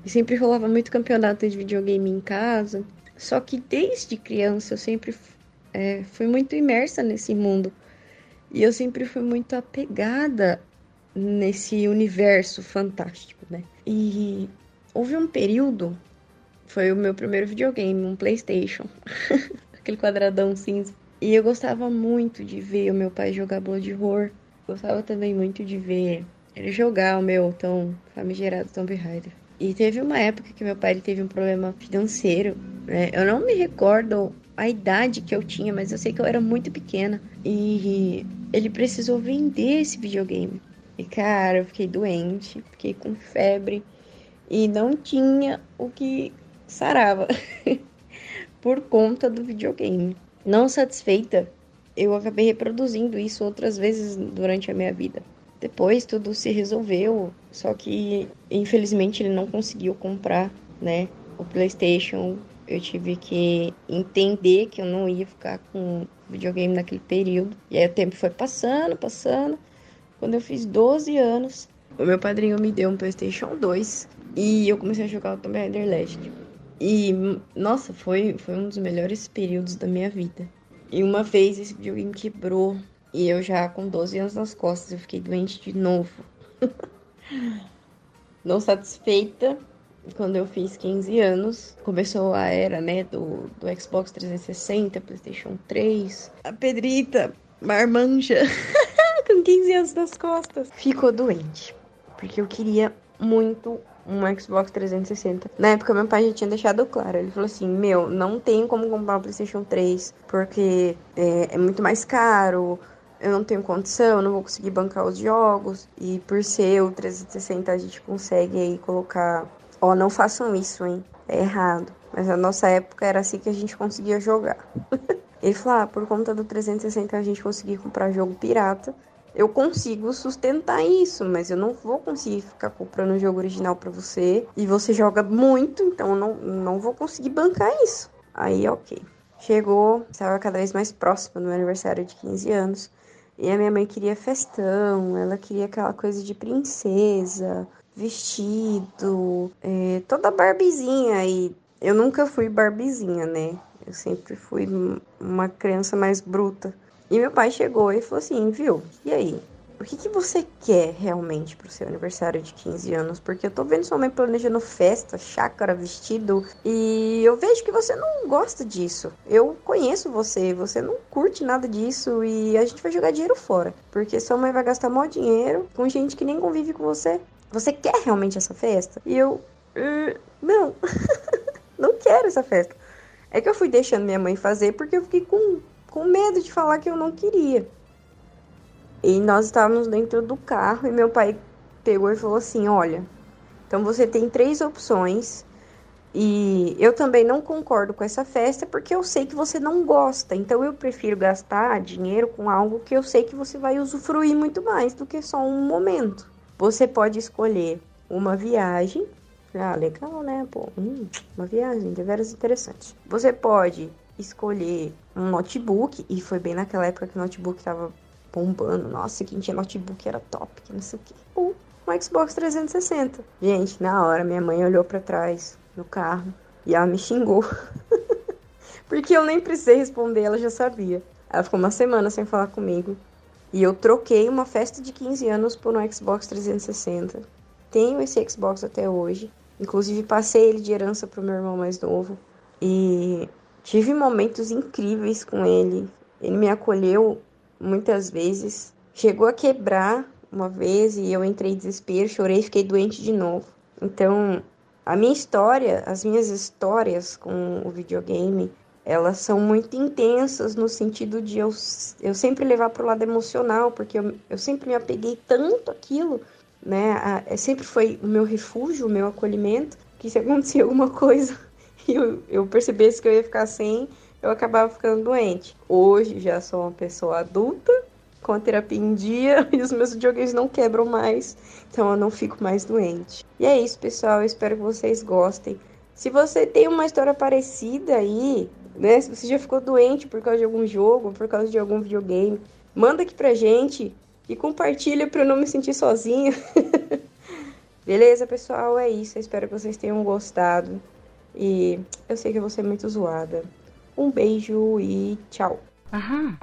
E sempre rolava muito campeonato de videogame em casa. Só que desde criança eu sempre é, fui muito imersa nesse mundo. E eu sempre fui muito apegada nesse universo fantástico, né? E houve um período, foi o meu primeiro videogame, um PlayStation, aquele quadradão cinza. E eu gostava muito de ver o meu pai jogar Blood Roar. Gostava também muito de ver ele jogar o meu tão famigerado Tomb Raider. E teve uma época que meu pai teve um problema financeiro, né? Eu não me recordo a idade que eu tinha, mas eu sei que eu era muito pequena. E ele precisou vender esse videogame. E cara, eu fiquei doente, fiquei com febre e não tinha o que sarava por conta do videogame. Não satisfeita, eu acabei reproduzindo isso outras vezes durante a minha vida. Depois tudo se resolveu, só que infelizmente ele não conseguiu comprar, né, o PlayStation. Eu tive que entender que eu não ia ficar com videogame naquele período. E aí o tempo foi passando, passando. Quando eu fiz 12 anos, o meu padrinho me deu um PlayStation 2 e eu comecei a jogar o Tomb Raider Legend. E nossa, foi foi um dos melhores períodos da minha vida. E uma vez esse videogame quebrou e eu já com 12 anos nas costas eu fiquei doente de novo. Não satisfeita, quando eu fiz 15 anos, começou a era, né, do, do Xbox 360, PlayStation 3. A Pedrita, marmanja, com 15 anos nas costas, ficou doente. Porque eu queria muito um Xbox 360. Na época, meu pai já tinha deixado claro. Ele falou assim: Meu, não tenho como comprar um PlayStation 3 porque é, é muito mais caro. Eu não tenho condição, não vou conseguir bancar os jogos. E por ser o 360, a gente consegue aí colocar. Ó, oh, não façam isso, hein? É errado. Mas na nossa época era assim que a gente conseguia jogar. Ele falou: ah, por conta do 360 a gente conseguia comprar jogo pirata eu consigo sustentar isso, mas eu não vou conseguir ficar comprando o jogo original para você e você joga muito, então eu não, não vou conseguir bancar isso. Aí, ok. Chegou, estava cada vez mais próximo do meu aniversário de 15 anos. E a minha mãe queria festão, ela queria aquela coisa de princesa, vestido, é, toda barbizinha. E eu nunca fui barbizinha, né? Eu sempre fui uma criança mais bruta. E meu pai chegou e falou assim, viu? E aí? O que, que você quer realmente pro seu aniversário de 15 anos? Porque eu tô vendo sua mãe planejando festa, chácara, vestido, e eu vejo que você não gosta disso. Eu conheço você, você não curte nada disso e a gente vai jogar dinheiro fora. Porque sua mãe vai gastar maior dinheiro com gente que nem convive com você. Você quer realmente essa festa? E eu. Uh, não, não quero essa festa. É que eu fui deixando minha mãe fazer porque eu fiquei com com medo de falar que eu não queria. E nós estávamos dentro do carro e meu pai pegou e falou assim: Olha, então você tem três opções. E eu também não concordo com essa festa porque eu sei que você não gosta. Então eu prefiro gastar dinheiro com algo que eu sei que você vai usufruir muito mais do que só um momento. Você pode escolher uma viagem. Ah, legal, né? Pô, hum, uma viagem, de veras interessante. Você pode escolher um notebook, e foi bem naquela época que o notebook tava bombando. Nossa, quem tinha notebook era top, que não sei o quê. Ou um Xbox 360. Gente, na hora minha mãe olhou para trás no carro e ela me xingou. Porque eu nem precisei responder, ela já sabia. Ela ficou uma semana sem falar comigo. E eu troquei uma festa de 15 anos por um Xbox 360. Tenho esse Xbox até hoje. Inclusive passei ele de herança pro meu irmão mais novo. E tive momentos incríveis com ele. Ele me acolheu muitas vezes. Chegou a quebrar uma vez e eu entrei em desespero, chorei fiquei doente de novo. Então, a minha história, as minhas histórias com o videogame, elas são muito intensas no sentido de eu, eu sempre levar para o lado emocional, porque eu, eu sempre me apeguei tanto àquilo, né? A, é, sempre foi o meu refúgio, o meu acolhimento, que se acontecer alguma coisa e eu, eu percebesse que eu ia ficar sem, eu acabava ficando doente. Hoje já sou uma pessoa adulta, com a terapia em dia e os meus videogames não quebram mais, então eu não fico mais doente. E é isso, pessoal. Eu espero que vocês gostem. Se você tem uma história parecida aí, né? Se você já ficou doente por causa de algum jogo, por causa de algum videogame, manda aqui pra gente e compartilha para eu não me sentir sozinha. Beleza, pessoal? É isso. Eu espero que vocês tenham gostado. E eu sei que eu vou ser muito zoada. Um beijo e tchau. Aham.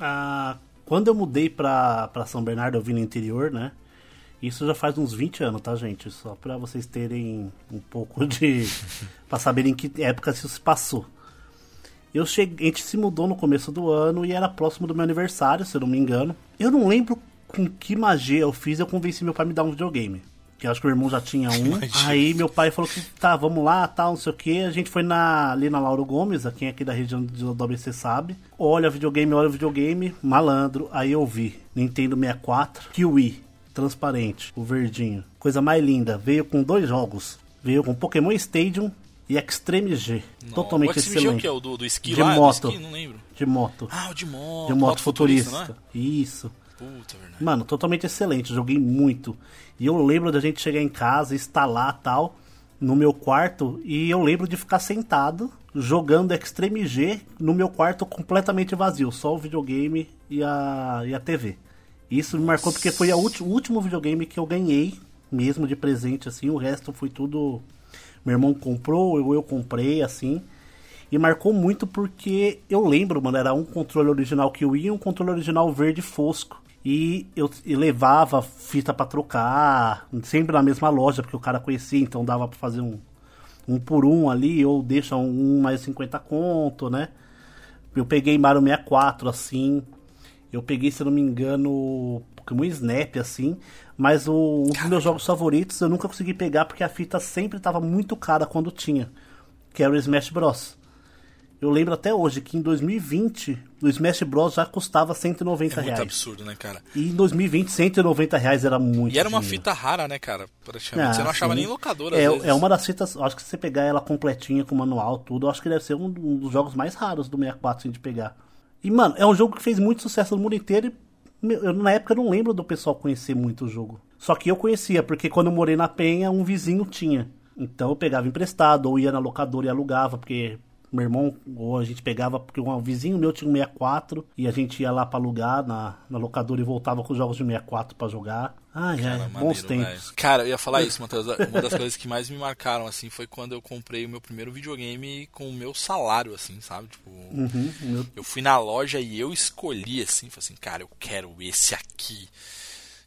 Ah, quando eu mudei pra, pra São Bernardo, eu vim no interior, né? Isso já faz uns 20 anos, tá, gente? Só pra vocês terem um pouco de. pra saberem que época isso se passou. Eu cheguei, a gente se mudou no começo do ano e era próximo do meu aniversário, se eu não me engano. Eu não lembro com que magia eu fiz, eu convenci meu pai a me dar um videogame que acho que o meu irmão já tinha um. Imagina. Aí meu pai falou que tá, vamos lá, tal, não sei o que. A gente foi na, ali na Lauro Gomes, quem aqui da região de você sabe. Olha videogame, olha videogame, malandro. Aí eu vi Nintendo 64, Kiwi, transparente, o verdinho. Coisa mais linda, veio com dois jogos. Veio com Pokémon Stadium e Extreme G. Não, totalmente o excelente. G é o que é o do, do esqui de lá? moto. Esqui, não lembro. De moto. Ah, o de moto. De moto, moto futurista. futurista é? Isso. Puta, verdade. Mano, totalmente excelente. Joguei muito. E eu lembro da gente chegar em casa, instalar tal, no meu quarto, e eu lembro de ficar sentado jogando Extreme G no meu quarto completamente vazio, só o videogame e a, e a TV. Isso me marcou porque foi o último videogame que eu ganhei, mesmo de presente, assim. O resto foi tudo. Meu irmão comprou, eu, eu comprei, assim. E marcou muito porque eu lembro, mano, era um controle original que eu ia e um controle original verde fosco. E eu, eu levava fita para trocar, sempre na mesma loja, porque o cara conhecia, então dava para fazer um, um por um ali, ou deixa um, mais 50 conto, né? Eu peguei Mario 64, assim. Eu peguei, se não me engano, Pokémon Snap, assim. Mas o, um dos meus jogos favoritos eu nunca consegui pegar porque a fita sempre estava muito cara quando tinha. Que era o Smash Bros. Eu lembro até hoje que em 2020 o Smash Bros já custava 190 é reais. muito absurdo, né, cara? E em 2020 190 reais era muito. E era uma dinheiro. fita rara, né, cara? Praticamente. Ah, você não achava sim. nem locadora. É, é uma das fitas. Acho que se você pegar ela completinha com manual, tudo, acho que deve ser um, um dos jogos mais raros do 64 assim, de pegar. E, mano, é um jogo que fez muito sucesso no mundo inteiro e eu, na época eu não lembro do pessoal conhecer muito o jogo. Só que eu conhecia, porque quando eu morei na Penha, um vizinho tinha. Então eu pegava emprestado, ou ia na locadora e alugava, porque meu irmão, ou a gente pegava, porque um vizinho meu tinha um 64 e a gente ia lá pra alugar na, na locadora e voltava com os jogos de 64 pra jogar. Ai, Cara, ai, maneiro, bons tempos. Cara, eu ia falar isso, Matheus. Uma das coisas que mais me marcaram, assim, foi quando eu comprei o meu primeiro videogame com o meu salário, assim, sabe? Tipo, Uhum, meu- eu fui na loja e eu escolhi, assim, falei assim, cara, eu quero esse aqui.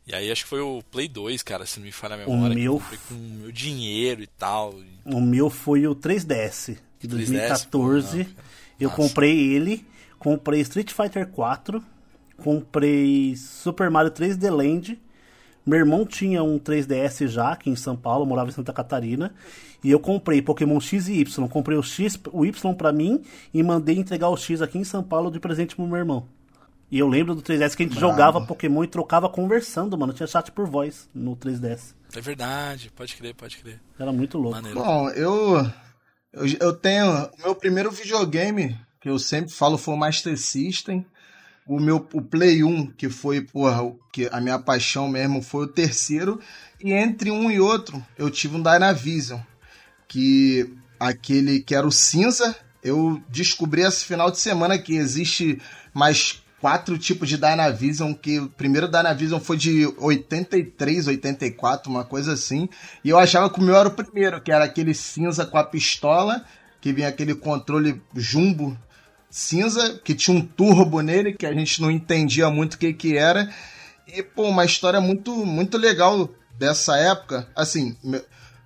E aí acho que foi o Play 2, cara, se não me falha a memória. que meu- com o meu dinheiro e tal. O meu foi o 3DS, de 3DS, 2014. pô, não, eu comprei ele, comprei Street Fighter 4, comprei Super Mario 3D Land. Meu irmão tinha um 3DS já aqui em São Paulo, morava em Santa Catarina. E eu comprei Pokémon X e Y. Comprei o X, o Y pra mim e mandei entregar o X aqui em São Paulo de presente pro meu irmão. E eu lembro do 3DS que a gente Bravo. jogava Pokémon e trocava conversando, mano. Tinha chat por voz no 3DS. É verdade, pode crer, pode crer. Era muito louco. Maneiro. Bom, eu, eu, eu tenho. O meu primeiro videogame, que eu sempre falo, foi o Master System. O meu o Play 1, que foi, porra, que a minha paixão mesmo, foi o terceiro. E entre um e outro, eu tive um Dynavision. Que aquele que era o cinza. Eu descobri esse final de semana que existe mais quatro tipos de Dynavision, que o primeiro Dynavision foi de 83, 84, uma coisa assim. E eu achava que o meu era o primeiro, que era aquele cinza com a pistola, que vinha aquele controle jumbo cinza, que tinha um turbo nele, que a gente não entendia muito o que que era. E, pô, uma história muito, muito legal dessa época. Assim,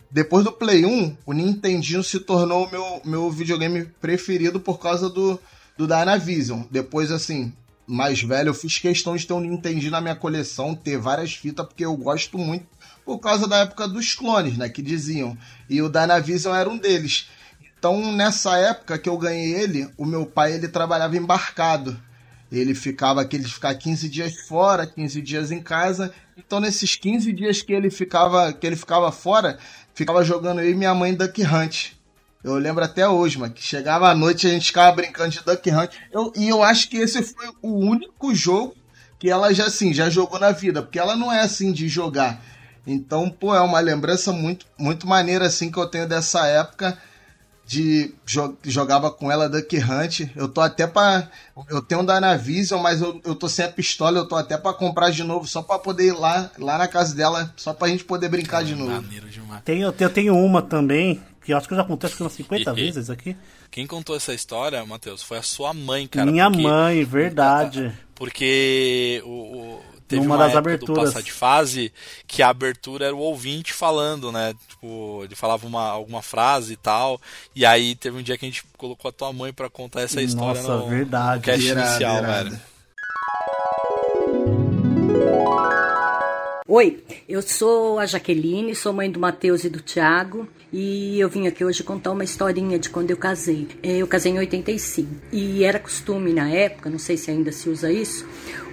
depois do Play 1, o Nintendinho se tornou o meu, meu videogame preferido por causa do, do Dynavision. Depois, assim, mais velho, eu fiz questão de ter um Nintendinho na minha coleção, ter várias fitas, porque eu gosto muito por causa da época dos clones, né, que diziam. E o Dynavision era um deles. Então, nessa época que eu ganhei ele, o meu pai ele trabalhava embarcado. Ele ficava aqueles ficar 15 dias fora, 15 dias em casa. Então, nesses 15 dias que ele ficava, que ele ficava fora, ficava jogando eu e minha mãe Duck Hunt. Eu lembro até hoje, mano, que chegava à noite a gente ficava brincando de Duck Hunt. Eu, e eu acho que esse foi o único jogo que ela já assim, já jogou na vida, porque ela não é assim de jogar. Então, pô, é uma lembrança muito muito maneira assim que eu tenho dessa época de jogava com ela Duck Hunt. Eu tô até para eu tenho um Dynavision, mas eu, eu tô sem a pistola, eu tô até para comprar de novo só para poder ir lá lá na casa dela, só pra gente poder brincar de novo. Tem, eu, eu tenho uma também, que eu acho que eu já contei acho que umas 50 vezes aqui. Quem contou essa história, Matheus, foi a sua mãe, cara. Minha porque, mãe, verdade. Porque o, o teve Numa uma das época aberturas. do passar de fase que a abertura era o ouvinte falando, né? Tipo, ele falava uma, alguma frase e tal. E aí teve um dia que a gente colocou a tua mãe pra contar essa história Nossa, no, verdade. no cast Irado, inicial, irado. velho. Oi, eu sou a Jaqueline, sou mãe do Matheus e do Thiago e eu vim aqui hoje contar uma historinha de quando eu casei. Eh, Eu casei em 85 e era costume na época, não sei se ainda se usa isso,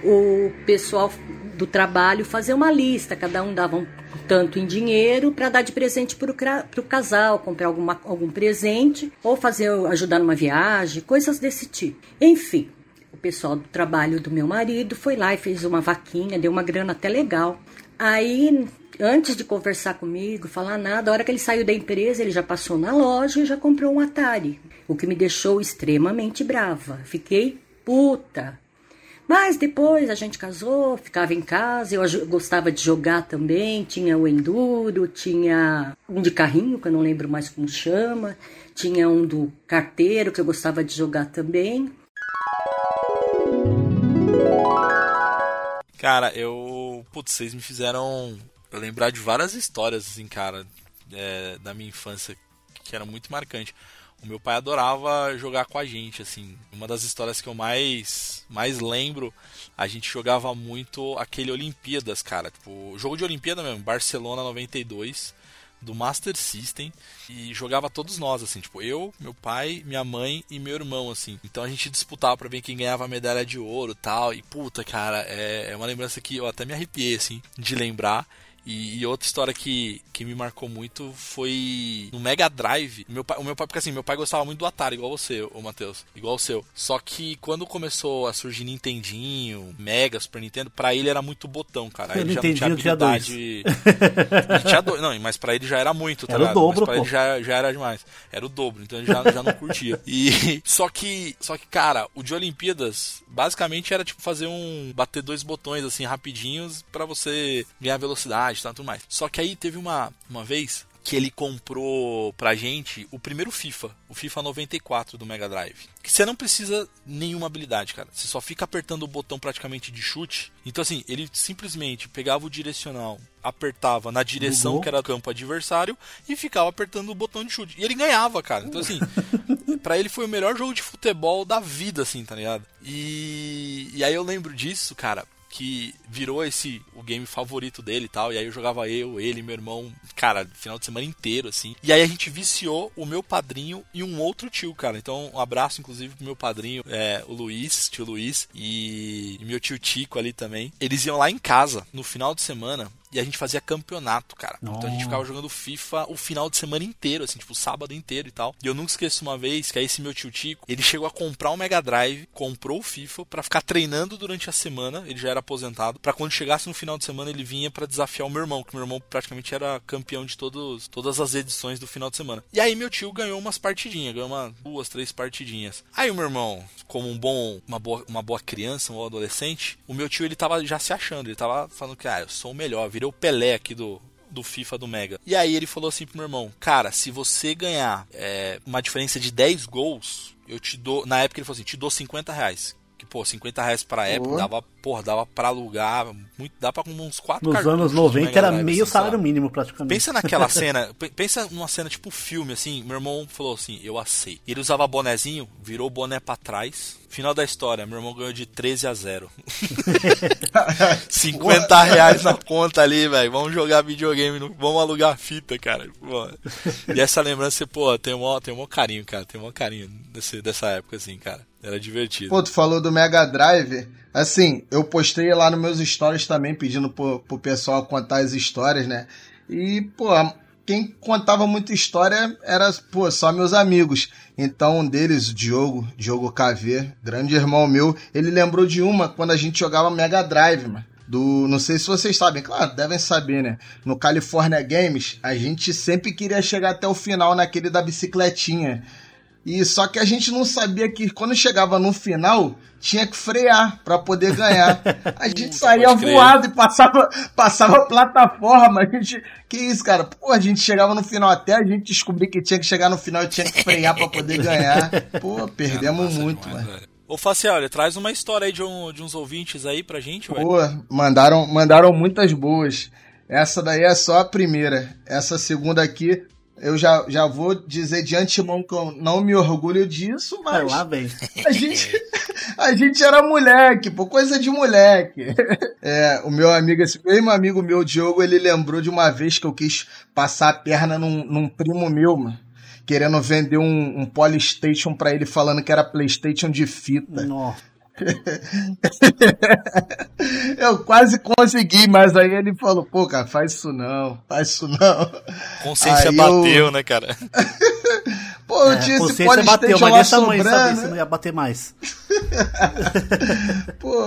o pessoal do trabalho fazer uma lista, cada um dava um tanto em dinheiro para dar de presente para o casal, comprar alguma, algum presente ou fazer ajudar numa viagem, coisas desse tipo. Enfim, o pessoal do trabalho do meu marido foi lá e fez uma vaquinha, deu uma grana até legal. Aí, antes de conversar comigo, falar nada, a hora que ele saiu da empresa, ele já passou na loja e já comprou um Atari, o que me deixou extremamente brava. Fiquei puta. Mas depois a gente casou, ficava em casa, eu gostava de jogar também, tinha o Enduro, tinha um de carrinho, que eu não lembro mais como chama, tinha um do carteiro, que eu gostava de jogar também. Cara, eu. Putz, vocês me fizeram lembrar de várias histórias, assim, cara, é, da minha infância, que era muito marcante. O meu pai adorava jogar com a gente, assim. Uma das histórias que eu mais, mais lembro, a gente jogava muito aquele Olimpíadas, cara. Tipo, jogo de Olimpíada mesmo, Barcelona 92, do Master System. E jogava todos nós, assim, tipo, eu, meu pai, minha mãe e meu irmão, assim. Então a gente disputava pra ver quem ganhava a medalha de ouro tal. E puta, cara, é, é uma lembrança que eu até me arrepiei, assim, de lembrar. E, e outra história que, que me marcou muito foi no Mega Drive. O meu pai, o meu pai, porque assim, meu pai gostava muito do Atari, igual você, o Matheus. Igual o seu. Só que quando começou a surgir Nintendinho, Mega, Super Nintendo, pra ele era muito botão, cara. Ele já não tinha habilidade. ele tinha dois. Não, mas pra ele já era muito, tá Era o ligado? dobro, mas pra pô. ele já, já era demais. Era o dobro, então ele já, já não curtia. E só que, só que, cara, o de Olimpíadas basicamente era tipo fazer um bater dois botões assim rapidinhos pra você ganhar velocidade, e tal, tudo mais. Só que aí teve uma uma vez que ele comprou pra gente o primeiro FIFA, o FIFA 94 do Mega Drive. Que você não precisa nenhuma habilidade, cara. Você só fica apertando o botão praticamente de chute. Então assim, ele simplesmente pegava o direcional, apertava na direção Bugou. que era o campo adversário e ficava apertando o botão de chute. E ele ganhava, cara. Então assim, Pra ele foi o melhor jogo de futebol da vida, assim, tá ligado? E, e aí eu lembro disso, cara, que virou esse o game favorito dele e tal. E aí eu jogava eu, ele, meu irmão, cara, final de semana inteiro, assim. E aí a gente viciou o meu padrinho e um outro tio, cara. Então, um abraço, inclusive, pro meu padrinho, é, o Luiz, tio Luiz, e, e meu tio Tico ali também. Eles iam lá em casa no final de semana e a gente fazia campeonato, cara. Então a gente ficava jogando FIFA o final de semana inteiro, assim, tipo, o sábado inteiro e tal. E eu nunca esqueço uma vez que aí esse meu tio Tico, ele chegou a comprar um Mega Drive, comprou o FIFA pra ficar treinando durante a semana, ele já era aposentado, pra quando chegasse no final de semana ele vinha pra desafiar o meu irmão, que o meu irmão praticamente era campeão de todos, todas as edições do final de semana. E aí meu tio ganhou umas partidinhas, ganhou uma, duas, três partidinhas. Aí o meu irmão, como um bom, uma boa, uma boa criança, um adolescente, o meu tio ele tava já se achando, ele tava falando que, ah, eu sou o melhor, virei o Pelé aqui do, do FIFA do Mega. E aí ele falou assim pro meu irmão: Cara, se você ganhar é, uma diferença de 10 gols, eu te dou. Na época ele falou assim: Te dou 50 reais. Que, pô, 50 reais pra época Pô. dava, porra, dava pra alugar. Muito, dá pra uns 4 Nos anos 90 era meio salário mínimo, praticamente. Pensa naquela cena, pe- pensa numa cena tipo filme, assim. Meu irmão falou assim: Eu aceito. Ele usava bonezinho, virou o boné pra trás. Final da história, meu irmão ganhou de 13 a 0. 50 reais na conta ali, velho. Vamos jogar videogame, no- vamos alugar fita, cara. Pô. E essa lembrança, pô, tem um maior, tem um carinho, cara. Tem um maior carinho desse, dessa época, assim, cara. Era divertido. Pô, tu falou do Mega Drive. Assim, eu postei lá nos meus stories também, pedindo pro, pro pessoal contar as histórias, né? E, pô, quem contava muita história era, pô, só meus amigos. Então, um deles, o Diogo, Diogo KV, grande irmão meu, ele lembrou de uma quando a gente jogava Mega Drive, mano. Do, não sei se vocês sabem, claro, devem saber, né? No California Games, a gente sempre queria chegar até o final naquele da bicicletinha. E só que a gente não sabia que quando chegava no final, tinha que frear pra poder ganhar. A gente saía voado e passava, passava plataforma. A gente, que isso, cara? Pô, a gente chegava no final até a gente descobrir que tinha que chegar no final e tinha que frear pra poder ganhar. Pô, perdemos Massa muito, demais, mano. velho. Ô, Facioli, traz uma história aí de, um- de uns ouvintes aí pra gente, velho. Pô, mandaram, mandaram muitas boas. Essa daí é só a primeira. Essa segunda aqui, eu já, já vou dizer de antemão que eu não me orgulho disso, É, mas lá vem. a gente, a gente era moleque, pô, coisa de moleque. É, o meu amigo, esse mesmo amigo meu, Diogo, ele lembrou de uma vez que eu quis passar a perna num, num primo meu, mano. Querendo vender um, um Polystation pra ele, falando que era Playstation de fita. Nossa. Eu quase consegui, mas aí ele falou, pô, cara, faz isso não, faz isso não. Consciência Aí bateu, eu- né, cara? Pô, eu É, tinha esse consciência bateu, mas dessa mãe saber sobrando. se não ia bater mais. Pô,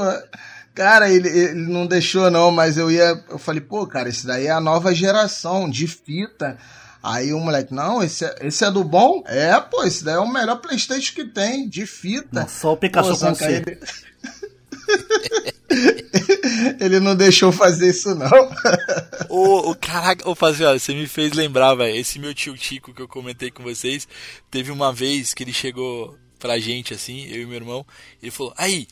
cara, ele, ele não deixou não, mas eu ia. Eu falei, pô, cara, esse daí é a nova geração de fita. Aí o moleque, não, esse é, esse é do bom? É, pô, esse daí é o melhor Playstation que tem, de fita. Nossa, só o Pikachu Pô, com C. ele... ele não deixou fazer isso não. Ô, ô, caraca, ô, Faziola, você me fez lembrar, velho. Esse meu tio Tico que eu comentei com vocês, teve uma vez que ele chegou pra gente, assim, eu e meu irmão, ele falou: Aí,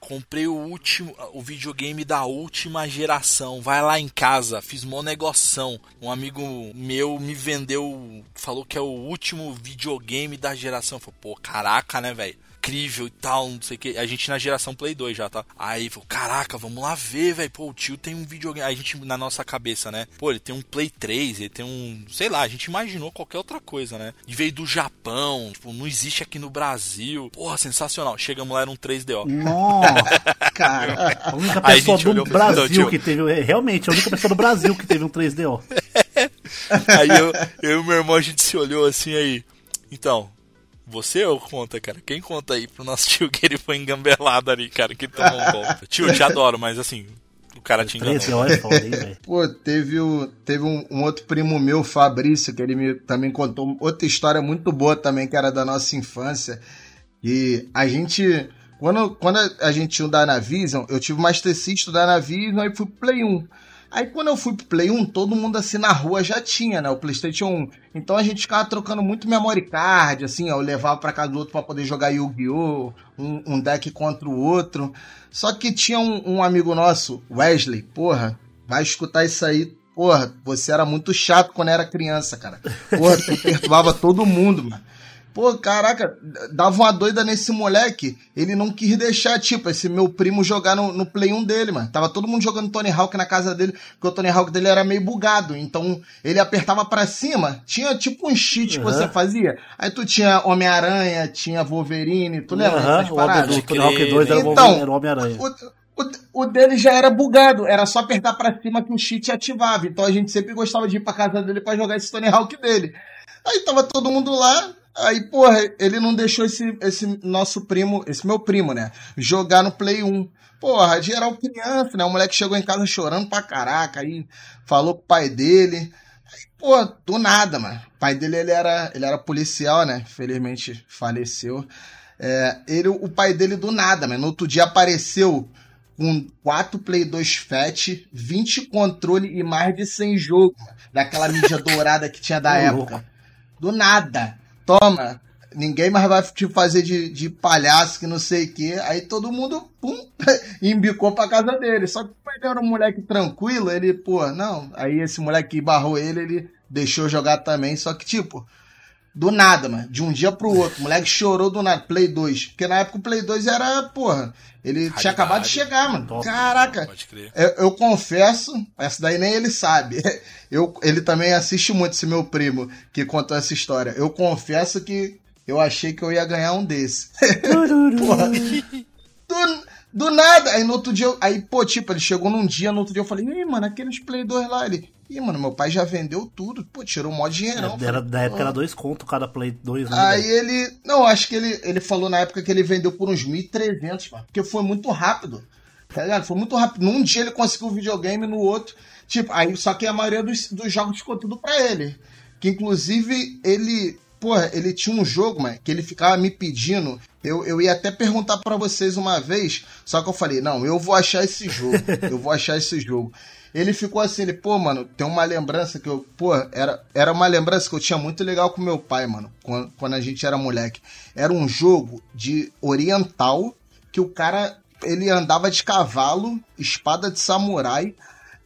comprei o último, o videogame da última geração, vai lá em casa, fiz mó negoção. Um amigo meu me vendeu, falou que é o último videogame da geração. Falei, pô, caraca, né, velho? Incrível e tal, não sei o que. A gente na geração Play 2 já, tá? Aí falou, caraca, vamos lá ver, velho. Pô, o tio tem um videogame. A gente, na nossa cabeça, né? Pô, ele tem um Play 3, ele tem um. Sei lá, a gente imaginou qualquer outra coisa, né? E veio do Japão, tipo, não existe aqui no Brasil. Porra, sensacional. Chegamos lá, era um 3DO. Nossa, Cara, a única a pessoa gente do Brasil que teve. é, Realmente, a única pessoa do Brasil que teve um 3DO. Aí eu, eu e meu irmão, a gente se olhou assim aí. Então, você ou conta, cara? Quem conta aí pro nosso tio que ele foi engambelado ali, cara, que tomou um golpe? Tio, eu te adoro, mas assim, o cara te enganou. 3DO é foda, hein, velho. Pô, teve, o, teve um, um outro primo meu, Fabrício, que ele me também contou outra história muito boa também, que era da nossa infância. E a gente. Quando, quando a gente tinha o Dynavision, eu tive o Master System do Dynavision e fui pro Play 1. Aí quando eu fui pro Play 1, todo mundo assim na rua já tinha, né? O PlayStation 1. Então a gente ficava trocando muito memory card, assim, ó. Eu levava pra casa do outro pra poder jogar Yu-Gi-Oh! Um, um deck contra o outro. Só que tinha um, um amigo nosso, Wesley, porra, vai escutar isso aí. Porra, você era muito chato quando era criança, cara. Porra, tu perturbava todo mundo, mano. Pô, caraca, dava uma doida nesse moleque. Ele não quis deixar, tipo, esse meu primo jogar no, no Play 1 dele, mano. Tava todo mundo jogando Tony Hawk na casa dele, porque o Tony Hawk dele era meio bugado. Então, ele apertava pra cima, tinha tipo um cheat que Uhum. você fazia. Aí tu tinha Homem-Aranha, tinha Wolverine, tu lembra o Homem paradas? do Tony Hawk 2 era o Então, Wolverine, era o Homem-Aranha. O, o, o dele já era bugado, era só apertar pra cima que o cheat ativava. Então a gente sempre gostava de ir pra casa dele pra jogar esse Tony Hawk dele. Aí tava todo mundo lá, aí, porra, ele não deixou esse, esse nosso primo, esse meu primo, né, jogar no Play 1. Porra, geral criança, né? O moleque chegou em casa chorando pra caraca, aí falou com o pai dele. Aí, pô, do nada, mano. O pai dele, ele era, ele era policial, né? Felizmente faleceu. É, ele, o pai dele do nada, mano. No outro dia apareceu com 4 Play 2 Fat, 20 controle e mais de 100 jogos daquela mídia dourada que tinha da época. Do nada. Toma, ninguém mais vai te fazer de, de palhaço que não sei o que. Aí todo mundo, pum, embicou pra casa dele. Só que dele era um moleque tranquilo, ele, pô, não. Aí esse moleque que barrou ele, ele deixou jogar também. Só que, tipo, do nada, mano. De um dia pro outro. O moleque chorou do nada. Play 2. Porque na época o Play 2 era, porra. Ele tinha acabado de chegar, mano. Top. Caraca. Pode crer. Eu, eu confesso, essa daí nem ele sabe. Eu, ele também assiste muito, esse meu primo, que contou essa história. Eu confesso que eu achei que eu ia ganhar um desse. Porra. Do, do nada. Aí no outro dia, eu- aí, pô, tipo, ele chegou num dia, no outro dia eu falei, ih, mano, aqueles Play 2 lá. Ele, ih, mano, meu pai já vendeu tudo. Pô, tirou mó dinheirão. É, era, da época era dois contos cada Play 2, né? Aí ele. Não, acho que ele, ele falou na época que ele vendeu por uns 1.300, mano. Porque foi muito rápido. Tá ligado? Foi muito rápido. Num dia ele conseguiu o videogame, no outro. Tipo, aí só que a maioria dos, dos jogos ficou tudo pra ele. Que inclusive ele. Porra, ele tinha um jogo, mano, que ele ficava me pedindo. Eu, eu ia até perguntar pra vocês uma vez, só que eu falei, não, eu vou achar esse jogo. eu vou achar esse jogo. Ele ficou assim, ele, pô, mano, tem uma lembrança que eu, pô, era, era uma lembrança que eu tinha muito legal com meu pai, mano, quando, quando a gente era moleque. Era um jogo de oriental que o cara, ele andava de cavalo, espada de samurai.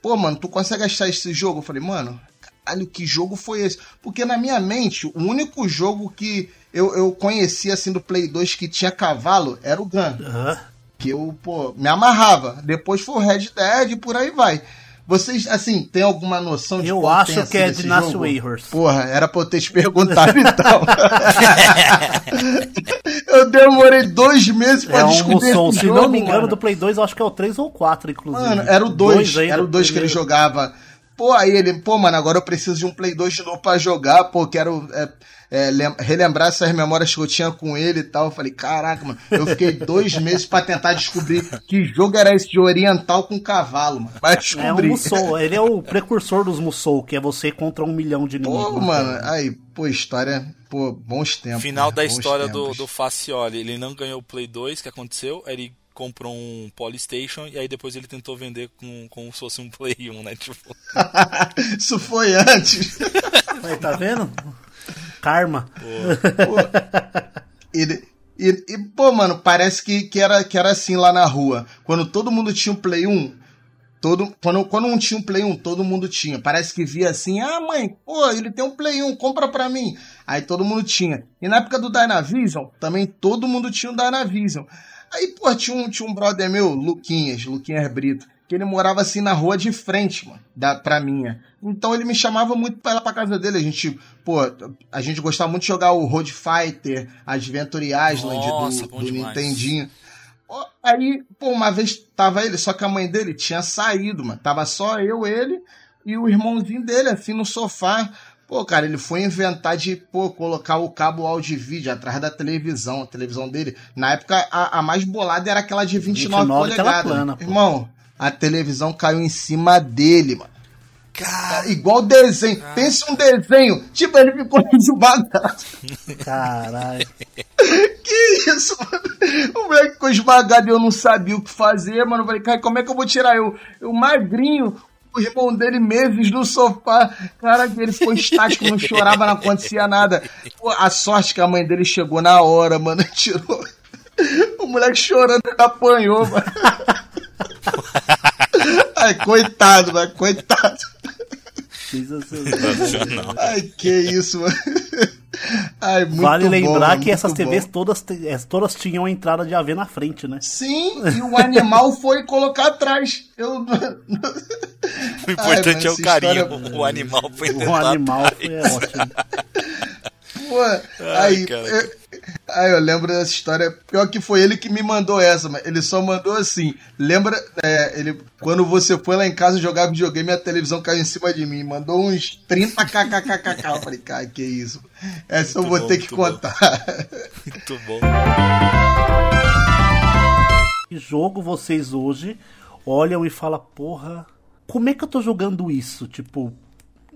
Pô, mano, tu consegue achar esse jogo? Eu falei, mano, caralho, que jogo foi esse? Porque na minha mente, o único jogo que eu, eu conhecia, assim, do Play 2 que tinha cavalo era o Gun Aham. que eu, pô, me amarrava. Depois foi o Red Dead e por aí vai. Vocês, assim, tem alguma noção de Eu acho tenha que é jogo? Warriors. Porra, era pra eu ter te perguntado então. eu demorei dois meses pra É um descobrir Musou. esse Se jogo, não me engano, mano. do Play 2, eu acho que é o 3 ou 4, inclusive. Mano, era o 2, ainda, era o 2 que ele jogava. Pô, aí ele, pô, mano, agora eu preciso de um Play 2 de novo pra jogar, pô, quero é, é, lem- relembrar essas memórias que eu tinha com ele e tal. Eu falei, caraca, mano, eu fiquei dois meses pra tentar descobrir que jogo era esse de oriental com cavalo, mano. Mas É um descobri. Musou. Ele é o precursor dos Musou, que é você contra um milhão de inimigos. Pô, mano, aí, pô, história, pô, bons tempos. Final né? da Bons história do, tempos. do Facioli. Ele não ganhou o Play 2, que aconteceu? Ele comprou um Polystation e aí depois ele tentou vender com, como se fosse um Play 1, né? Tipo, Isso foi antes. Aí, tá vendo? Karma. E, e, e, pô, mano, parece que, que, era, que era assim lá na rua. Quando todo mundo tinha um Play 1, todo, quando, quando um tinha um Play 1, todo mundo tinha. Parece que via assim, ah, mãe, pô, ele tem um Play 1, compra pra mim. Aí todo mundo tinha. E na época do Dynavision, também todo mundo tinha um Dynavision. Aí, pô, tinha um, tinha um brother meu, Luquinhas, Luquinhas Brito, que ele morava assim na rua de frente, mano, da, pra minha. Então ele me chamava muito pra ir lá pra casa dele. A gente, pô, a gente gostava muito de jogar o Road Fighter, Adventure Island Nossa, do, do. Nintendinho. Aí, pô, uma vez tava ele, só que a mãe dele tinha saído, mano. Tava só eu, ele e o irmãozinho dele, assim, no sofá. Pô, cara, ele foi inventar de, pô, colocar o cabo áudio e vídeo atrás da televisão, a televisão dele. Na época, a, a mais bolada era aquela de 29, 29 tela polegadas. plana, pô. Irmão, a televisão caiu em cima dele, mano. cara, Igual desenho. Pensa um desenho. Tipo, ele ficou esmagado. Caralho. Que isso, mano? O moleque ficou esmagado e eu não sabia o que fazer, mano. Eu falei, cara, como é que eu vou tirar eu? Eu magrinho, o irmão dele meses no sofá. Cara, ele ficou estático, não chorava, não acontecia nada. Pô, a sorte que a mãe dele chegou na hora, mano. Tirou. O moleque chorando apanhou, mano. Ai, coitado, mano, coitado. sensacional. Ai, que isso, mano. Ai, muito vale bom, lembrar mano, que essas TVs bom. todas, eh, todas tinham entrada de AV na frente, né? Sim, e o animal foi colocar atrás. Eu. O importante Ai, é o carinho. essa O animal foi O tentado. animal foi é ótimo. Pô, aí, cara. eu- Ah, eu lembro dessa história. Pior que foi ele que me mandou essa, mas ele só mandou assim. Lembra, é, ele, quando você foi lá em casa jogar videogame, a televisão caiu em cima de mim. Mandou uns 30 kkkk. Eu falei, cara, que isso. Essa Muito eu vou bom, ter que muito bom. contar. Muito bom. Que jogo vocês hoje olham e falam, porra, como é que eu tô jogando isso? Tipo,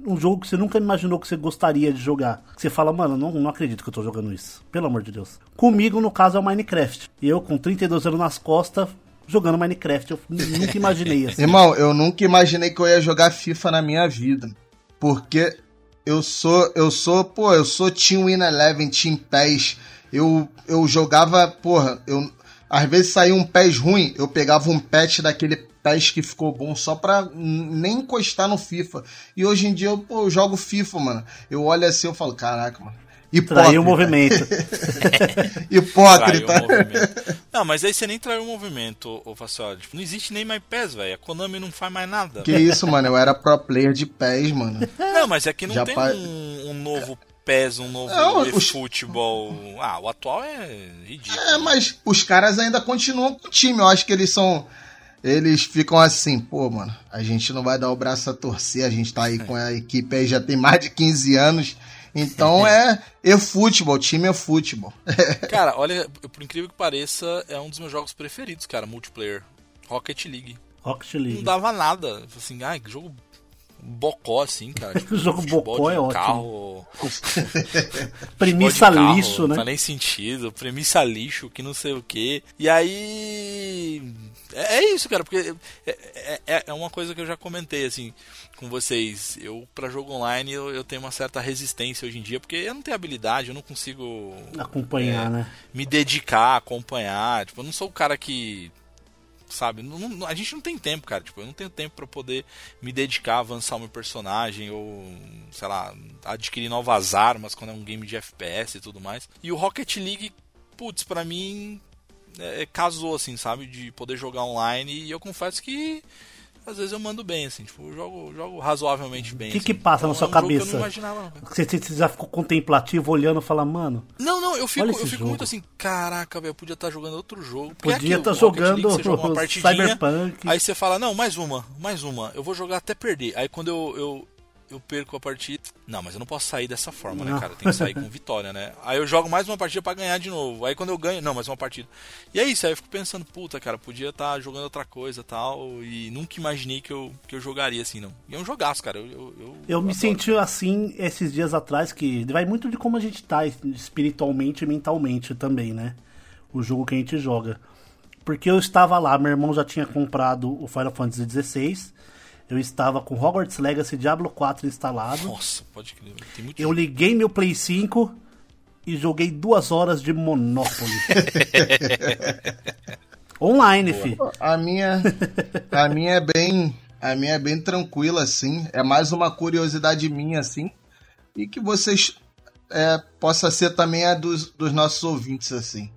um jogo que você nunca imaginou que você gostaria de jogar. Que você fala, mano, não, não acredito que eu tô jogando isso. Pelo amor de Deus. Comigo, no caso, é o Minecraft. Eu, com 32 anos nas costas, jogando Minecraft. Eu nunca imaginei assim. Irmão, eu nunca imaginei que eu ia jogar FIFA na minha vida. Porque eu sou, eu sou, pô, eu sou Team Win Eleven, Team PES. Eu, eu jogava, porra, eu às vezes saía um PES ruim, eu pegava um patch daquele PES que ficou bom só pra nem encostar no FIFA. E hoje em dia eu, pô, eu jogo FIFA, mano. Eu olho assim, eu falo, caraca, mano. Hipócrita. Traiu o movimento. Hipócrita. o movimento. Não, mas aí você nem traiu o movimento, ô Faciola. Tipo, não existe nem mais PES, velho. A Konami não faz mais nada. Que isso, mano? Eu era pro player de PES, mano. Não, mas é que não Já tem pa- um, um novo PES, um novo Não, os- eFootball. Ah, o atual é ridículo. É, mas os caras ainda continuam com o time. Eu acho que eles são. Eles ficam assim, pô, mano, a gente não vai dar o braço a torcer, a gente tá aí com a equipe aí já tem mais de 15 anos. Então é e-futebol, o time é futebol. Cara, olha, por incrível que pareça, é um dos meus jogos preferidos, cara, multiplayer. Rocket League. Rocket Não League. dava nada. Assim, ai, que jogo bocó, assim, cara. Tipo, Jogo futebol bocó de é ótimo. carro, Premissa de carro, lixo, Não né? faz nem sentido. Premissa lixo, que não sei o que. E aí. É, é isso, cara, porque é, é- é- é uma coisa que eu já comentei, assim, com vocês. Eu, pra jogo online, eu, eu tenho uma certa resistência hoje em dia, porque eu não tenho habilidade, eu não consigo Acompanhar, É. né? me dedicar, acompanhar. Tipo, eu não sou o cara que. Sabe, não- a gente não tem tempo, cara. Tipo, eu não tenho tempo pra poder me dedicar, avançar o meu personagem ou, sei lá, adquirir novas armas quando é um game de FPS e tudo mais. E o Rocket League, putz, pra mim é, casou, assim, sabe? De poder jogar online e eu confesso que às vezes eu mando bem, assim, tipo, eu jogo, jogo razoavelmente bem. O que assim. que passa Então, na sua é cabeça? não imaginava, não. Você, você já ficou contemplativo olhando e fala, mano, Não, não, eu fico, eu fico jogo. muito assim, caraca, velho, eu podia estar jogando outro jogo. Porque é podia aquilo, estar League, jogando você joga uma partidinha, Cyberpunk. Aí você fala, não, mais uma, mais uma, eu vou jogar até perder. Aí quando eu, eu, eu perco a partida. Não, mas eu não posso sair dessa forma, né, Não. cara? Eu tenho que sair com vitória, né? Aí eu jogo mais uma partida pra ganhar de novo. Aí quando eu ganho, não, mais uma partida. E é isso, aí eu fico pensando, puta, cara, podia estar jogando outra coisa tal. E nunca imaginei que eu, que eu jogaria assim, não. E é um jogaço, cara. Eu, eu, eu, Eu me senti assim esses dias atrás, que vai muito de como a gente tá espiritualmente e mentalmente também, né? O jogo que a gente joga. Porque eu estava lá, meu irmão já tinha comprado o Final Fantasy XVI, eu estava com Hogwarts Legacy Diablo 4 instalado, Nossa, pode crer. Tem muito eu liguei meu Play 5 e joguei duas horas de Monopoly. Online, fi. A minha, a minha é bem, a minha é bem tranquila assim. É mais uma curiosidade minha assim, e que vocês é, possa ser também a dos, dos nossos ouvintes assim.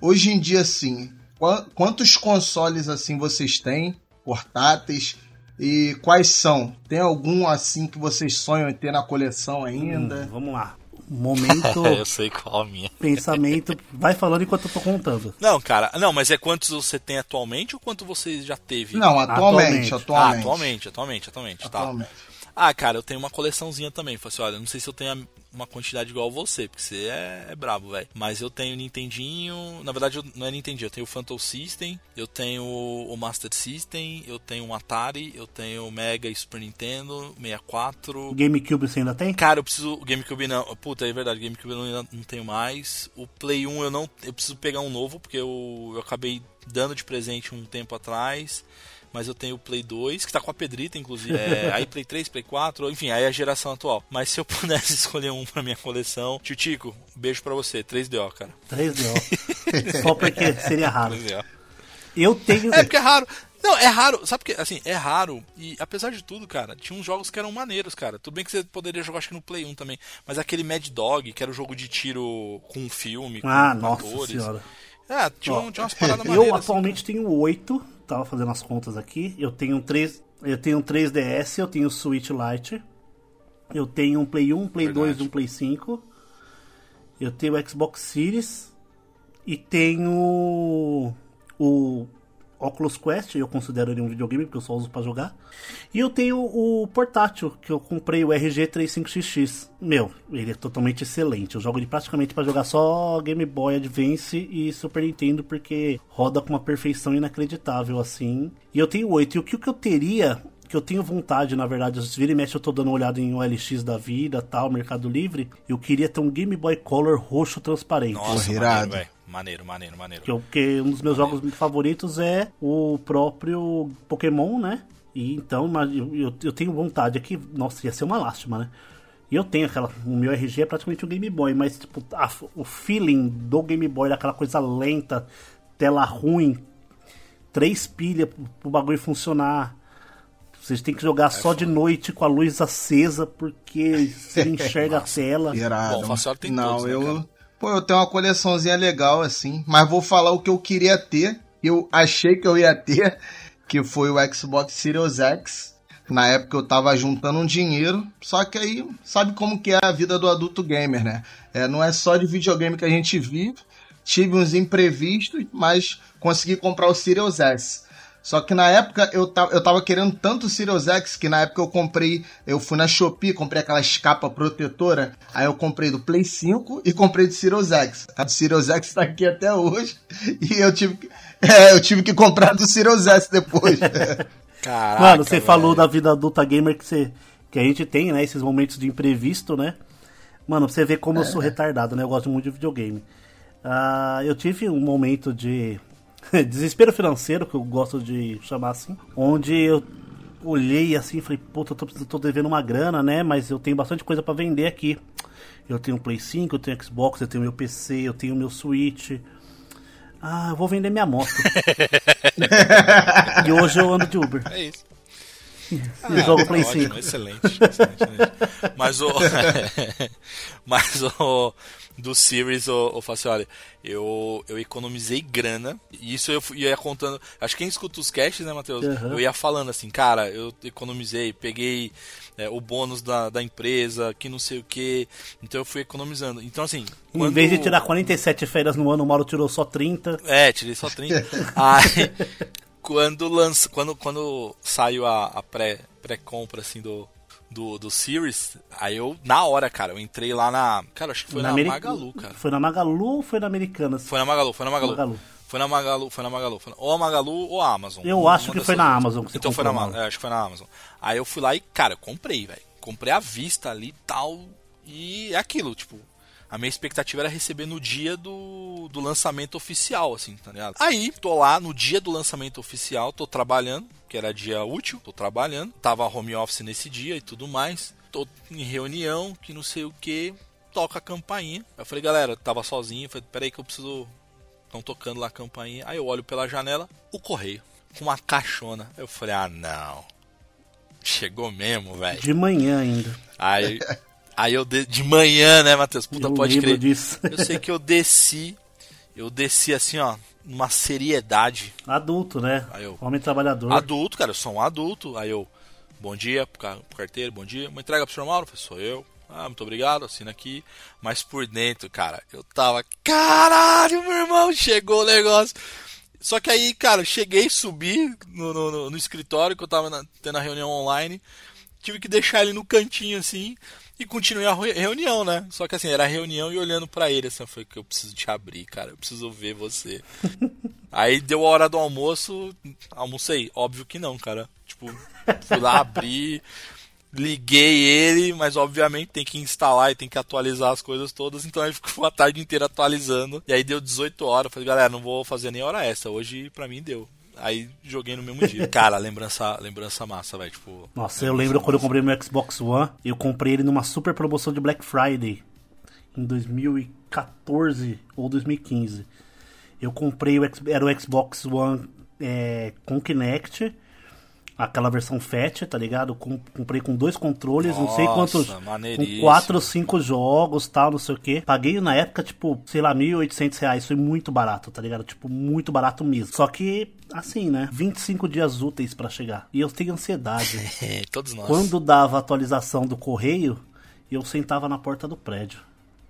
Hoje em dia, assim, qua- quantos consoles assim vocês têm, portáteis e quais são? Tem algum assim que vocês sonham em ter na coleção ainda? Hum, vamos lá. Momento, eu sei qual a minha. pensamento. Vai falando enquanto eu tô contando. Não, cara, não, mas é quantos você tem atualmente ou quanto você já teve? Não, atualmente, Atualmente. atualmente. Ah, atualmente, atualmente, atualmente, tá. Atualmente. Ah, cara, eu tenho uma coleçãozinha também. Falei assim, olha, não sei se eu tenho a- uma quantidade igual a você, porque você é, é brabo, velho. Mas eu tenho Nintendinho. Na verdade, eu- não é Nintendinho, eu tenho o Phantom System, eu tenho o Master System, eu tenho um Atari, eu tenho o Mega e Super Nintendo, 64. GameCube você ainda tem? Cara, eu preciso. O GameCube não. Puta, é verdade, GameCube eu não, não tenho mais. O Play 1 eu não. Eu preciso pegar um novo, porque eu, eu acabei dando de presente um tempo atrás. Mas eu tenho o Play 2, que tá com a Pedrita, inclusive. É, aí Play 3, Play 4, enfim, aí é a geração atual. Mas se eu pudesse escolher um pra minha coleção. Tio Tico, beijo pra você. 3DO, cara. 3DO. Só porque seria raro. 3DO. Eu tenho. É porque é raro. Não, é raro. Sabe porque, assim, é raro. E apesar de tudo, cara, tinha uns jogos que eram maneiros, cara. Tudo bem que você poderia jogar, acho que no Play 1 também. Mas aquele Mad Dog, que era o jogo de tiro com um filme, com Ah, nossa atores. senhora. É, tinha, um- tinha umas paradas Eu maneiras. assim. atualmente tenho oito. Tava fazendo as contas aqui. Eu tenho um 3. Eu tenho um 3DS, eu tenho Switch Lite. Eu tenho um Play 1, um Play Verdade. 2 e um Play 5. Eu tenho o Xbox Series. E tenho o Oculus Quest, eu considero ele um videogame porque eu só uso pra jogar. E eu tenho o portátil, que eu comprei o RG35XX. Meu, ele é totalmente excelente. Eu jogo ele praticamente para jogar só Game Boy Advance e Super Nintendo porque roda com uma perfeição inacreditável assim. E eu tenho oito. E o que, o que eu teria que eu tenho vontade, na verdade, às vira e mexe eu tô dando uma olhada em OLX da vida, tal, Mercado Livre, eu queria ter um Game Boy Color roxo transparente. Nossa, irado. velho. Maneiro, maneiro, maneiro. Que eu- Porque um dos meus jogos favoritos é o próprio Pokémon, né? E então, mas eu, eu, tenho vontade aqui. Nossa, ia ser uma lástima, né? E eu tenho aquela. O meu RG é praticamente um Game Boy, mas tipo, a- o feeling do Game Boy, daquela coisa lenta, tela ruim, três pilhas pro, pro bagulho funcionar. Vocês têm que jogar só de noite com a luz acesa, porque você enxerga a tela. Irado. Bom, o Facial tem Não, todos, né, eu. cara? Pô, eu tenho uma coleçãozinha legal, assim. Mas vou falar o que eu queria ter. Eu achei que eu ia ter. Que foi o Xbox Series X. Na época eu tava juntando um dinheiro. Só que aí, sabe como que é a vida do adulto gamer, né? É, não é só de videogame que a gente vive. Tive uns imprevistos, mas consegui comprar o Series S. Só que na época eu tava, eu tava querendo tanto o Sirius X que na época eu comprei, eu fui na Shopee, comprei aquelas capas protetora, aí eu comprei do Play 5 e comprei do Sirius X. A do Sirius X tá aqui até hoje e eu tive que, é, eu tive que comprar do Sirius S depois. Caraca, Mano, você velho. falou da vida adulta gamer que, você, que a gente tem, né? Esses momentos de imprevisto, né? Mano, pra você ver como eu sou retardado, né? Eu gosto muito de videogame. Ah, eu tive um momento de desespero financeiro, que eu gosto de chamar assim, onde eu olhei assim e falei, puta, eu tô, tô devendo uma grana, né? Mas eu tenho bastante coisa pra vender aqui. Eu tenho Play 5, eu tenho Xbox, eu tenho meu PC, eu tenho meu Switch. Ah, eu vou vender minha moto. e hoje eu ando de Uber. É isso. E jogo Play ótimo, 5. Excelente, excelente, excelente. Mas o. Mas o. Do Series, o, o Facioli, eu, eu economizei grana. E isso eu ia contando. Acho que quem escuta os casts, né, Matheus? Aham. Eu ia falando assim, cara, eu economizei, peguei é, o bônus da, da empresa, que não sei o que. Então eu fui economizando. Então, assim. Em quando- vez de tirar 47 férias no ano, o Mauro tirou só 30. é, tirei só 30. Aí, quando lança, quando, quando saiu a, a pré, pré-compra assim do, do, do Series, aí eu, na hora, cara, eu entrei lá na. Cara, acho que foi na, Ameri- Magalu, cara. Foi na Magalu ou foi na Americanas? Foi na Magalu, foi na Magalu. Magalu. Foi na Magalu, foi na Magalu. Foi na- ou a Magalu ou a Amazon. Eu Uma- acho uma que foi na. Amazon que Então foi na Amazon. mano. É, acho que foi na Amazon. Aí eu fui lá e, cara, eu comprei, velho. Comprei à vista ali e tal. E é aquilo, tipo. A minha expectativa era receber no dia do, do lançamento oficial, assim, tá ligado? Aí, tô lá no dia do lançamento oficial, tô trabalhando, que era dia útil, tô trabalhando. Tava home office nesse dia e tudo mais. Tô em reunião, que não sei o que. Toca a campainha. Eu falei, galera, tava sozinho. Falei, peraí que eu preciso Estão tocando lá a campainha. Aí eu olho pela janela, o correio. Com uma caixona. Eu falei, ah não. Chegou mesmo, velho. De manhã ainda. Aí, aí eu de, de manhã, né, Matheus? Puta, Eu pode crer. disso. Eu sei que eu desci. Eu desci assim, ó, numa seriedade. Adulto, né? Aí eu- Homem trabalhador. Adulto, cara, eu sou um adulto. Aí eu, bom dia pro, ca- pro carteiro, bom dia. Uma entrega pro senhor Mauro? Sou eu. Ah, muito obrigado, assina aqui. Mas por dentro, cara, eu tava, caralho, meu irmão, chegou o negócio. Só que aí, cara, eu cheguei, subi no, no, no- no escritório, que eu tava na- tendo a reunião online. Tive que deixar ele no cantinho, assim, e continuei a re- reunião, né? Só que assim, era a reunião e olhando pra ele, assim, eu falei que eu preciso te abrir, cara, eu preciso ver você. Aí deu a hora do almoço, almocei. Óbvio que não, cara. Tipo, fui lá abrir, liguei ele, mas obviamente tem que instalar e tem que atualizar as coisas todas, então aí ficou a tarde inteira atualizando. E aí deu 18 horas, eu falei, galera, não vou fazer nem hora extra, hoje pra mim deu. Aí joguei no mesmo dia. Cara, lembrança, lembrança massa, velho, tipo... Nossa, eu lembro quando eu comprei meu Xbox One, eu comprei ele numa super promoção de Black Friday em 2014 ou 2015. Eu comprei o era o Xbox One é, com Kinect, aquela versão FAT, tá ligado? Com- comprei com dois controles, não sei Nossa, quantos, com quatro ou cinco jogos, tal, não sei o que. Paguei na época tipo, sei lá, 1.800 reais, foi muito barato, tá ligado? Tipo, muito barato mesmo. Só que assim, né? 25 dias úteis pra chegar. E eu tenho ansiedade. Todos nós. Quando dava a atualização do correio, eu sentava na porta do prédio.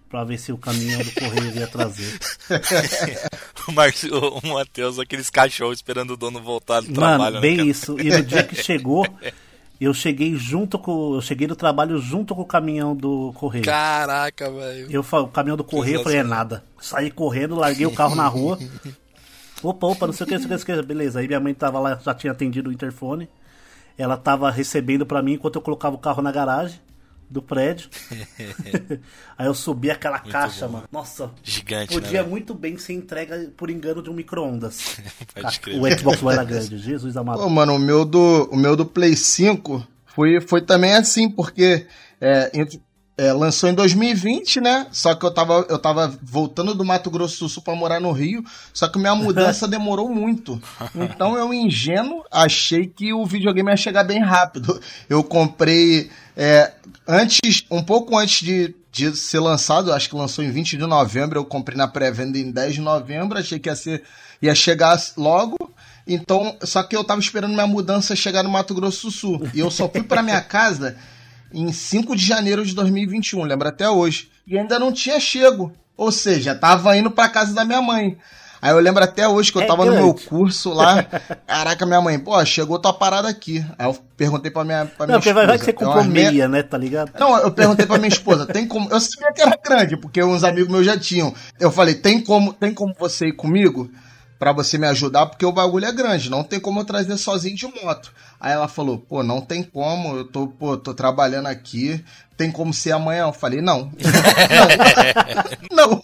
Pra ver se o caminhão do correio ia trazer. o, o Matheus, aqueles cachorros esperando o dono voltar do Mano, trabalho. né, bem isso. E no dia que chegou, eu cheguei junto com. Eu cheguei no trabalho junto com o caminhão do correio. Caraca, velho. Eu o caminhão do correio, eu falei, é nada. Saí correndo, larguei o carro na rua. Opa, opa, não sei o que, não sei o que. Beleza, aí minha mãe tava lá, já tinha atendido o interfone. Ela tava recebendo pra mim enquanto eu colocava o carro na garagem do prédio. aí eu subi aquela caixa, bom. mano. Nossa, Gigante, podia né? muito bem ser entrega por engano de um micro-ondas. O Xbox One era grande, Jesus amado. Pô, mano, o meu do, o meu do Play 5 foi, foi também assim, porque é, entre- é, lançou em 2020, né? Só que eu tava, eu tava voltando do Mato Grosso do Sul pra morar no Rio, só que minha mudança demorou muito. Então eu, ingênuo, achei que o videogame ia chegar bem rápido. Eu comprei é, antes, um pouco antes de, de ser lançado, acho que lançou em 20 de novembro, eu comprei na pré-venda em 10 de novembro, achei que ia, ser, ia chegar logo. Então, só que eu tava esperando minha mudança chegar no Mato Grosso do Sul. E eu só fui pra minha casa em 5 de janeiro de 2021, lembro até hoje. E ainda não tinha chego. Ou seja, tava indo pra casa da minha mãe. Aí eu lembro até hoje que eu É tava no meu grande. curso lá. Caraca, minha mãe, pô, chegou tua parada aqui. Aí eu perguntei pra minha, pra minha Não, porque vai, vai que esposa, você comprou meia- meia, né? Tá ligado? não, eu perguntei pra minha esposa, tem como. Eu sabia que era grande, porque uns amigos meus já tinham. Eu falei, tem como, tem como você ir comigo? Pra você me ajudar, porque o bagulho é grande, não tem como eu trazer sozinho de moto. Aí ela falou, pô, não tem como, eu tô, pô, tô trabalhando aqui, tem como ser amanhã? Eu falei, não. não. não.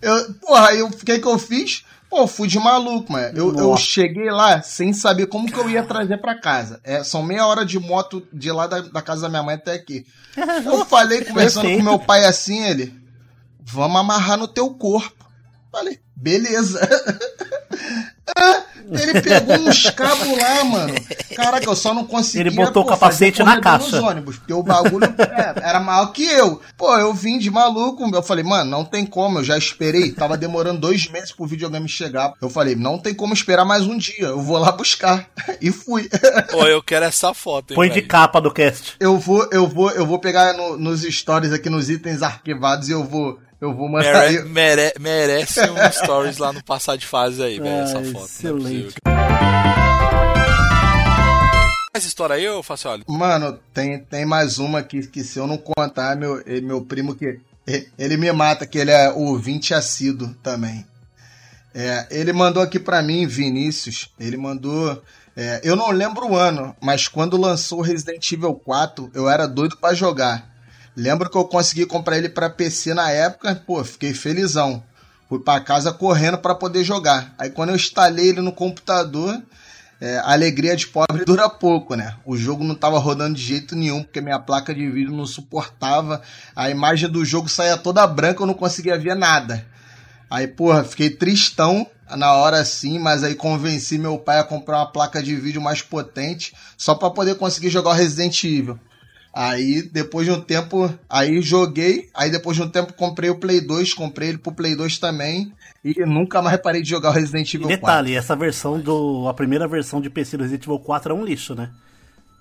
Eu, porra, aí o que que eu fiz? Pô, fui de maluco, mano. Eu, eu cheguei lá sem saber como que eu ia trazer pra casa. É, são meia hora de moto de lá da, da casa da minha mãe até aqui. Eu falei, conversando Perfeito. com meu pai assim, ele, vamos amarrar no teu corpo. Falei, beleza. Ele pegou uns cabos lá, mano. Caraca, eu só não conseguia. Ele botou o pô, capacete fazer na caixa. nos ônibus, porque o bagulho é, era maior que eu. Pô, eu vim de maluco. Eu falei, mano, não tem como. Eu já esperei. Tava demorando dois meses pro videogame chegar. Eu falei, não tem como esperar mais um dia. Eu vou lá buscar. E fui. Pô, eu quero essa foto, hein, Põe de capa do cast. Eu vou, eu vou, eu vou pegar no- nos stories aqui, nos itens arquivados e eu vou, eu vou mandar. Mere- mere- merece um stories lá no passar de fase aí, velho, essa Ah, foto. não é excelente. Essa história aí, faço, olha. Mano, tem, tem mais uma que, que se eu não contar, meu, meu primo que. Ele me mata, que ele é ouvinte assíduo também. É, ele mandou aqui pra mim, Vinícius. Ele mandou. é, eu não lembro o ano, mas quando lançou Resident Evil 4, eu era doido pra jogar. Lembro que eu consegui comprar ele pra PC na época, pô, fiquei felizão. Fui pra casa correndo pra poder jogar. Aí quando eu instalei ele no computador, é, a alegria de pobre dura pouco, né? O jogo não tava rodando de jeito nenhum, porque minha placa de vídeo não suportava. A imagem do jogo saía toda branca, eu não conseguia ver nada. Aí, porra, fiquei tristão na hora assim, mas aí convenci meu pai a comprar uma placa de vídeo mais potente, só pra poder conseguir jogar o Resident Evil. Aí, depois de um tempo, aí joguei, aí depois de um tempo comprei o Play 2, comprei ele pro Play 2 também, e nunca mais parei de jogar o Resident E Evil 4. detalhe, essa versão do. A primeira versão de PC do Resident Evil 4 é um lixo, né?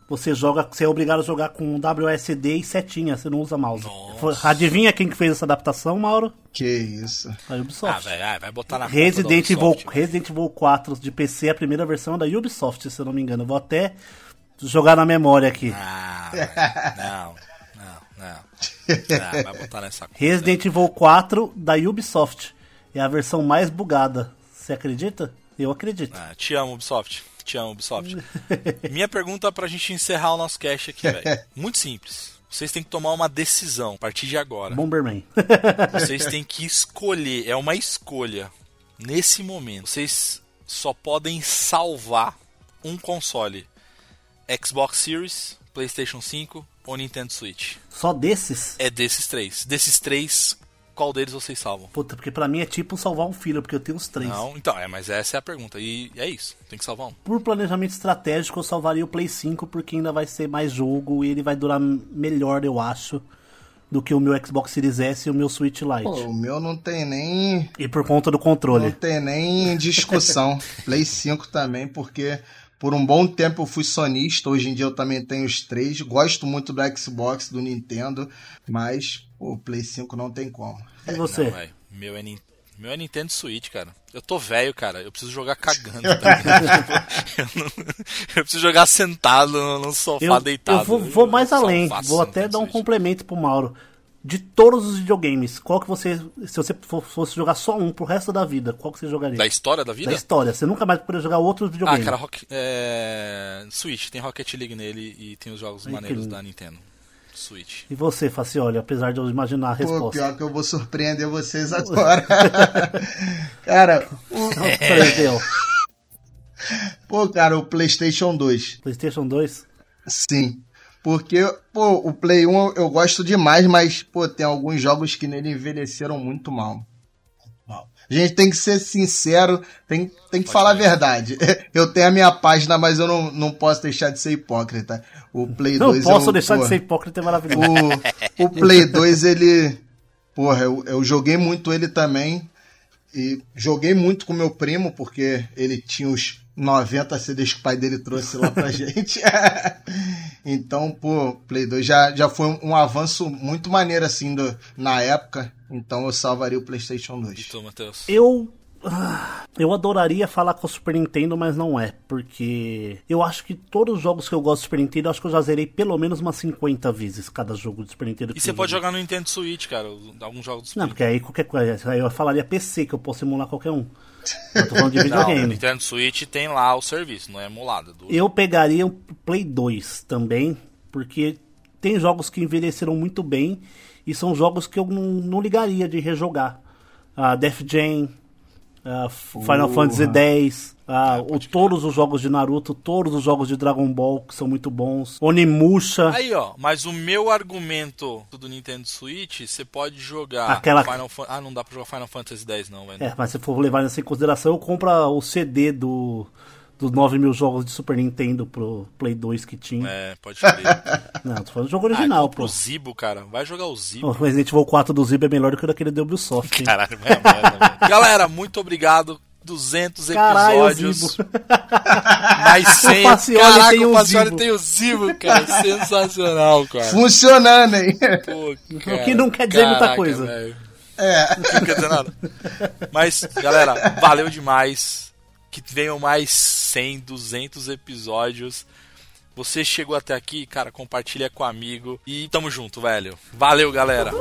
Você joga, você é obrigado a jogar com WSD e setinha, você não usa mouse. Foi- Adivinha quem que fez essa adaptação, Mauro? Que isso. A Ah, Ubisoft. velho, ah, vai botar na Resident Evil, Resident Evil 4 de PC, a primeira versão é da Ubisoft, se eu não me engano. Eu Vou até jogar na memória aqui. Ah, não, não, não. Ah, vai botar nessa conta. Resident Evil 4 da Ubisoft. É a versão mais bugada. Você acredita? Eu acredito. Ah, te amo, Ubisoft. Te amo, Ubisoft. Minha pergunta pra gente encerrar o nosso cast aqui, velho. Muito simples. Vocês têm que tomar uma decisão a partir de agora. Bomberman. Vocês têm que escolher, é uma escolha. Nesse momento, vocês só podem salvar um console: Xbox Series, PlayStation 5 ou Nintendo Switch. Só desses? É desses três. Desses três, qual deles vocês salvam? Puta, porque pra mim é tipo salvar um filho, porque eu tenho os três. Não, então, é, mas essa é a pergunta. E é isso, tem que salvar um. Por planejamento estratégico, eu salvaria o Play 5, porque ainda vai ser mais jogo e ele vai durar melhor, eu acho, do que o meu Xbox Series S e o meu Switch Lite. Pô, o meu não tem nem. E por conta do Não controle. tem nem discussão. Play 5 também, porque por um bom tempo eu fui sonista. Hoje em dia eu também tenho os três. Gosto muito do Xbox, do Nintendo, mas O Play 5 não tem como. E você? Não. Meu é, meu é Nintendo Switch, cara. Eu tô velho, cara. Eu preciso jogar cagando. Tá eu, não- eu preciso jogar sentado no sofá, eu, deitado. eu vou, vou mais além. Vou até Nintendo dar um Switch. complemento pro Mauro. De todos os videogames, qual que você. Se você fo- fosse jogar só um pro resto da vida, qual que você jogaria? Da história da vida? Da história. Você nunca mais poderia jogar outros Ah, videogames. cara, Rock, é... Switch. Tem Rocket League nele e tem os jogos maneiros que- da Nintendo. Switch. E você, Facioli, apesar de eu imaginar a Pô, resposta. pior que eu vou surpreender vocês agora. cara, o, Perdeu. pô, cara, o PlayStation 2. PlayStation 2? Sim. Porque, pô, o Play 1 eu, gosto demais, mas, pô, tem alguns jogos que nele envelheceram muito mal. Mal. A gente tem que ser sincero, tem, tem que falar a verdade. Eu tenho a minha página, mas eu não, não posso deixar de ser hipócrita. O Play Não 2 posso eu, deixar de pô, ser hipócrita, é maravilhoso. o, o Play 2, ele. Porra, eu, eu joguei muito ele também. E joguei muito com meu primo, porque ele tinha os 90 CDs que o pai dele trouxe lá pra gente. então, pô, Play 2 já, já foi um, avanço muito maneiro, assim, do, na época. Então eu salvaria o PlayStation 2. E tu, Matheus? Eu. Ah, Eu adoraria falar com o Super Nintendo, mas não é. Porque eu acho que todos os jogos que eu gosto do Super Nintendo, eu acho que eu já zerei pelo menos umas 50 vezes cada jogo do Super Nintendo. E você pode jogar no Nintendo Switch, cara. Alguns jogos do Não, Switch. porque aí qualquer coisa. Aí eu falaria PC, que eu posso emular qualquer um. Eu tô falando de Não, videogame. Nintendo Switch tem lá o serviço, não é emulado. Do... Eu pegaria o Play 2 também, porque tem jogos que envelheceram muito bem e são jogos que eu não, não ligaria de rejogar. Ah, Def Jam, ah, F- Final Fantasy X, ah, o- todos os jogos de Naruto, todos os jogos de Dragon Ball que são muito bons. Onimusha, Aí, ó, mas o meu argumento do Nintendo Switch, você pode jogar Aquela- Final Fan- Ah, não dá pra jogar Final Fantasy X não, velho. é, mas se for levar isso em consideração, eu compro o CD do, dos 9 mil jogos de Super Nintendo pro Play 2 que tinha. É, pode crer. Não, tô falando do jogo ah, original, compra pô. o Zibo, cara. Vai jogar o Zibo. O Resident Evil 4 do Zib é melhor do que o daquele da Ubisoft. hein? Caralho, vai a merda, velho. Galera, muito obrigado. 200 Caralho, episódios. Zibo. Mais 100. Facioli Caraca, tem o o Facioli Zibo. tem o Zibo, cara. Sensacional, cara. Funcionando, hein? Pô, O que não quer dizer muita caraca, coisa. velho. É. Não quer dizer nada. Mas, galera, valeu demais. Que venham mais 100, 200 episódios. Você chegou até aqui, cara, compartilha com amigo. E tamo junto, velho. Valeu, galera.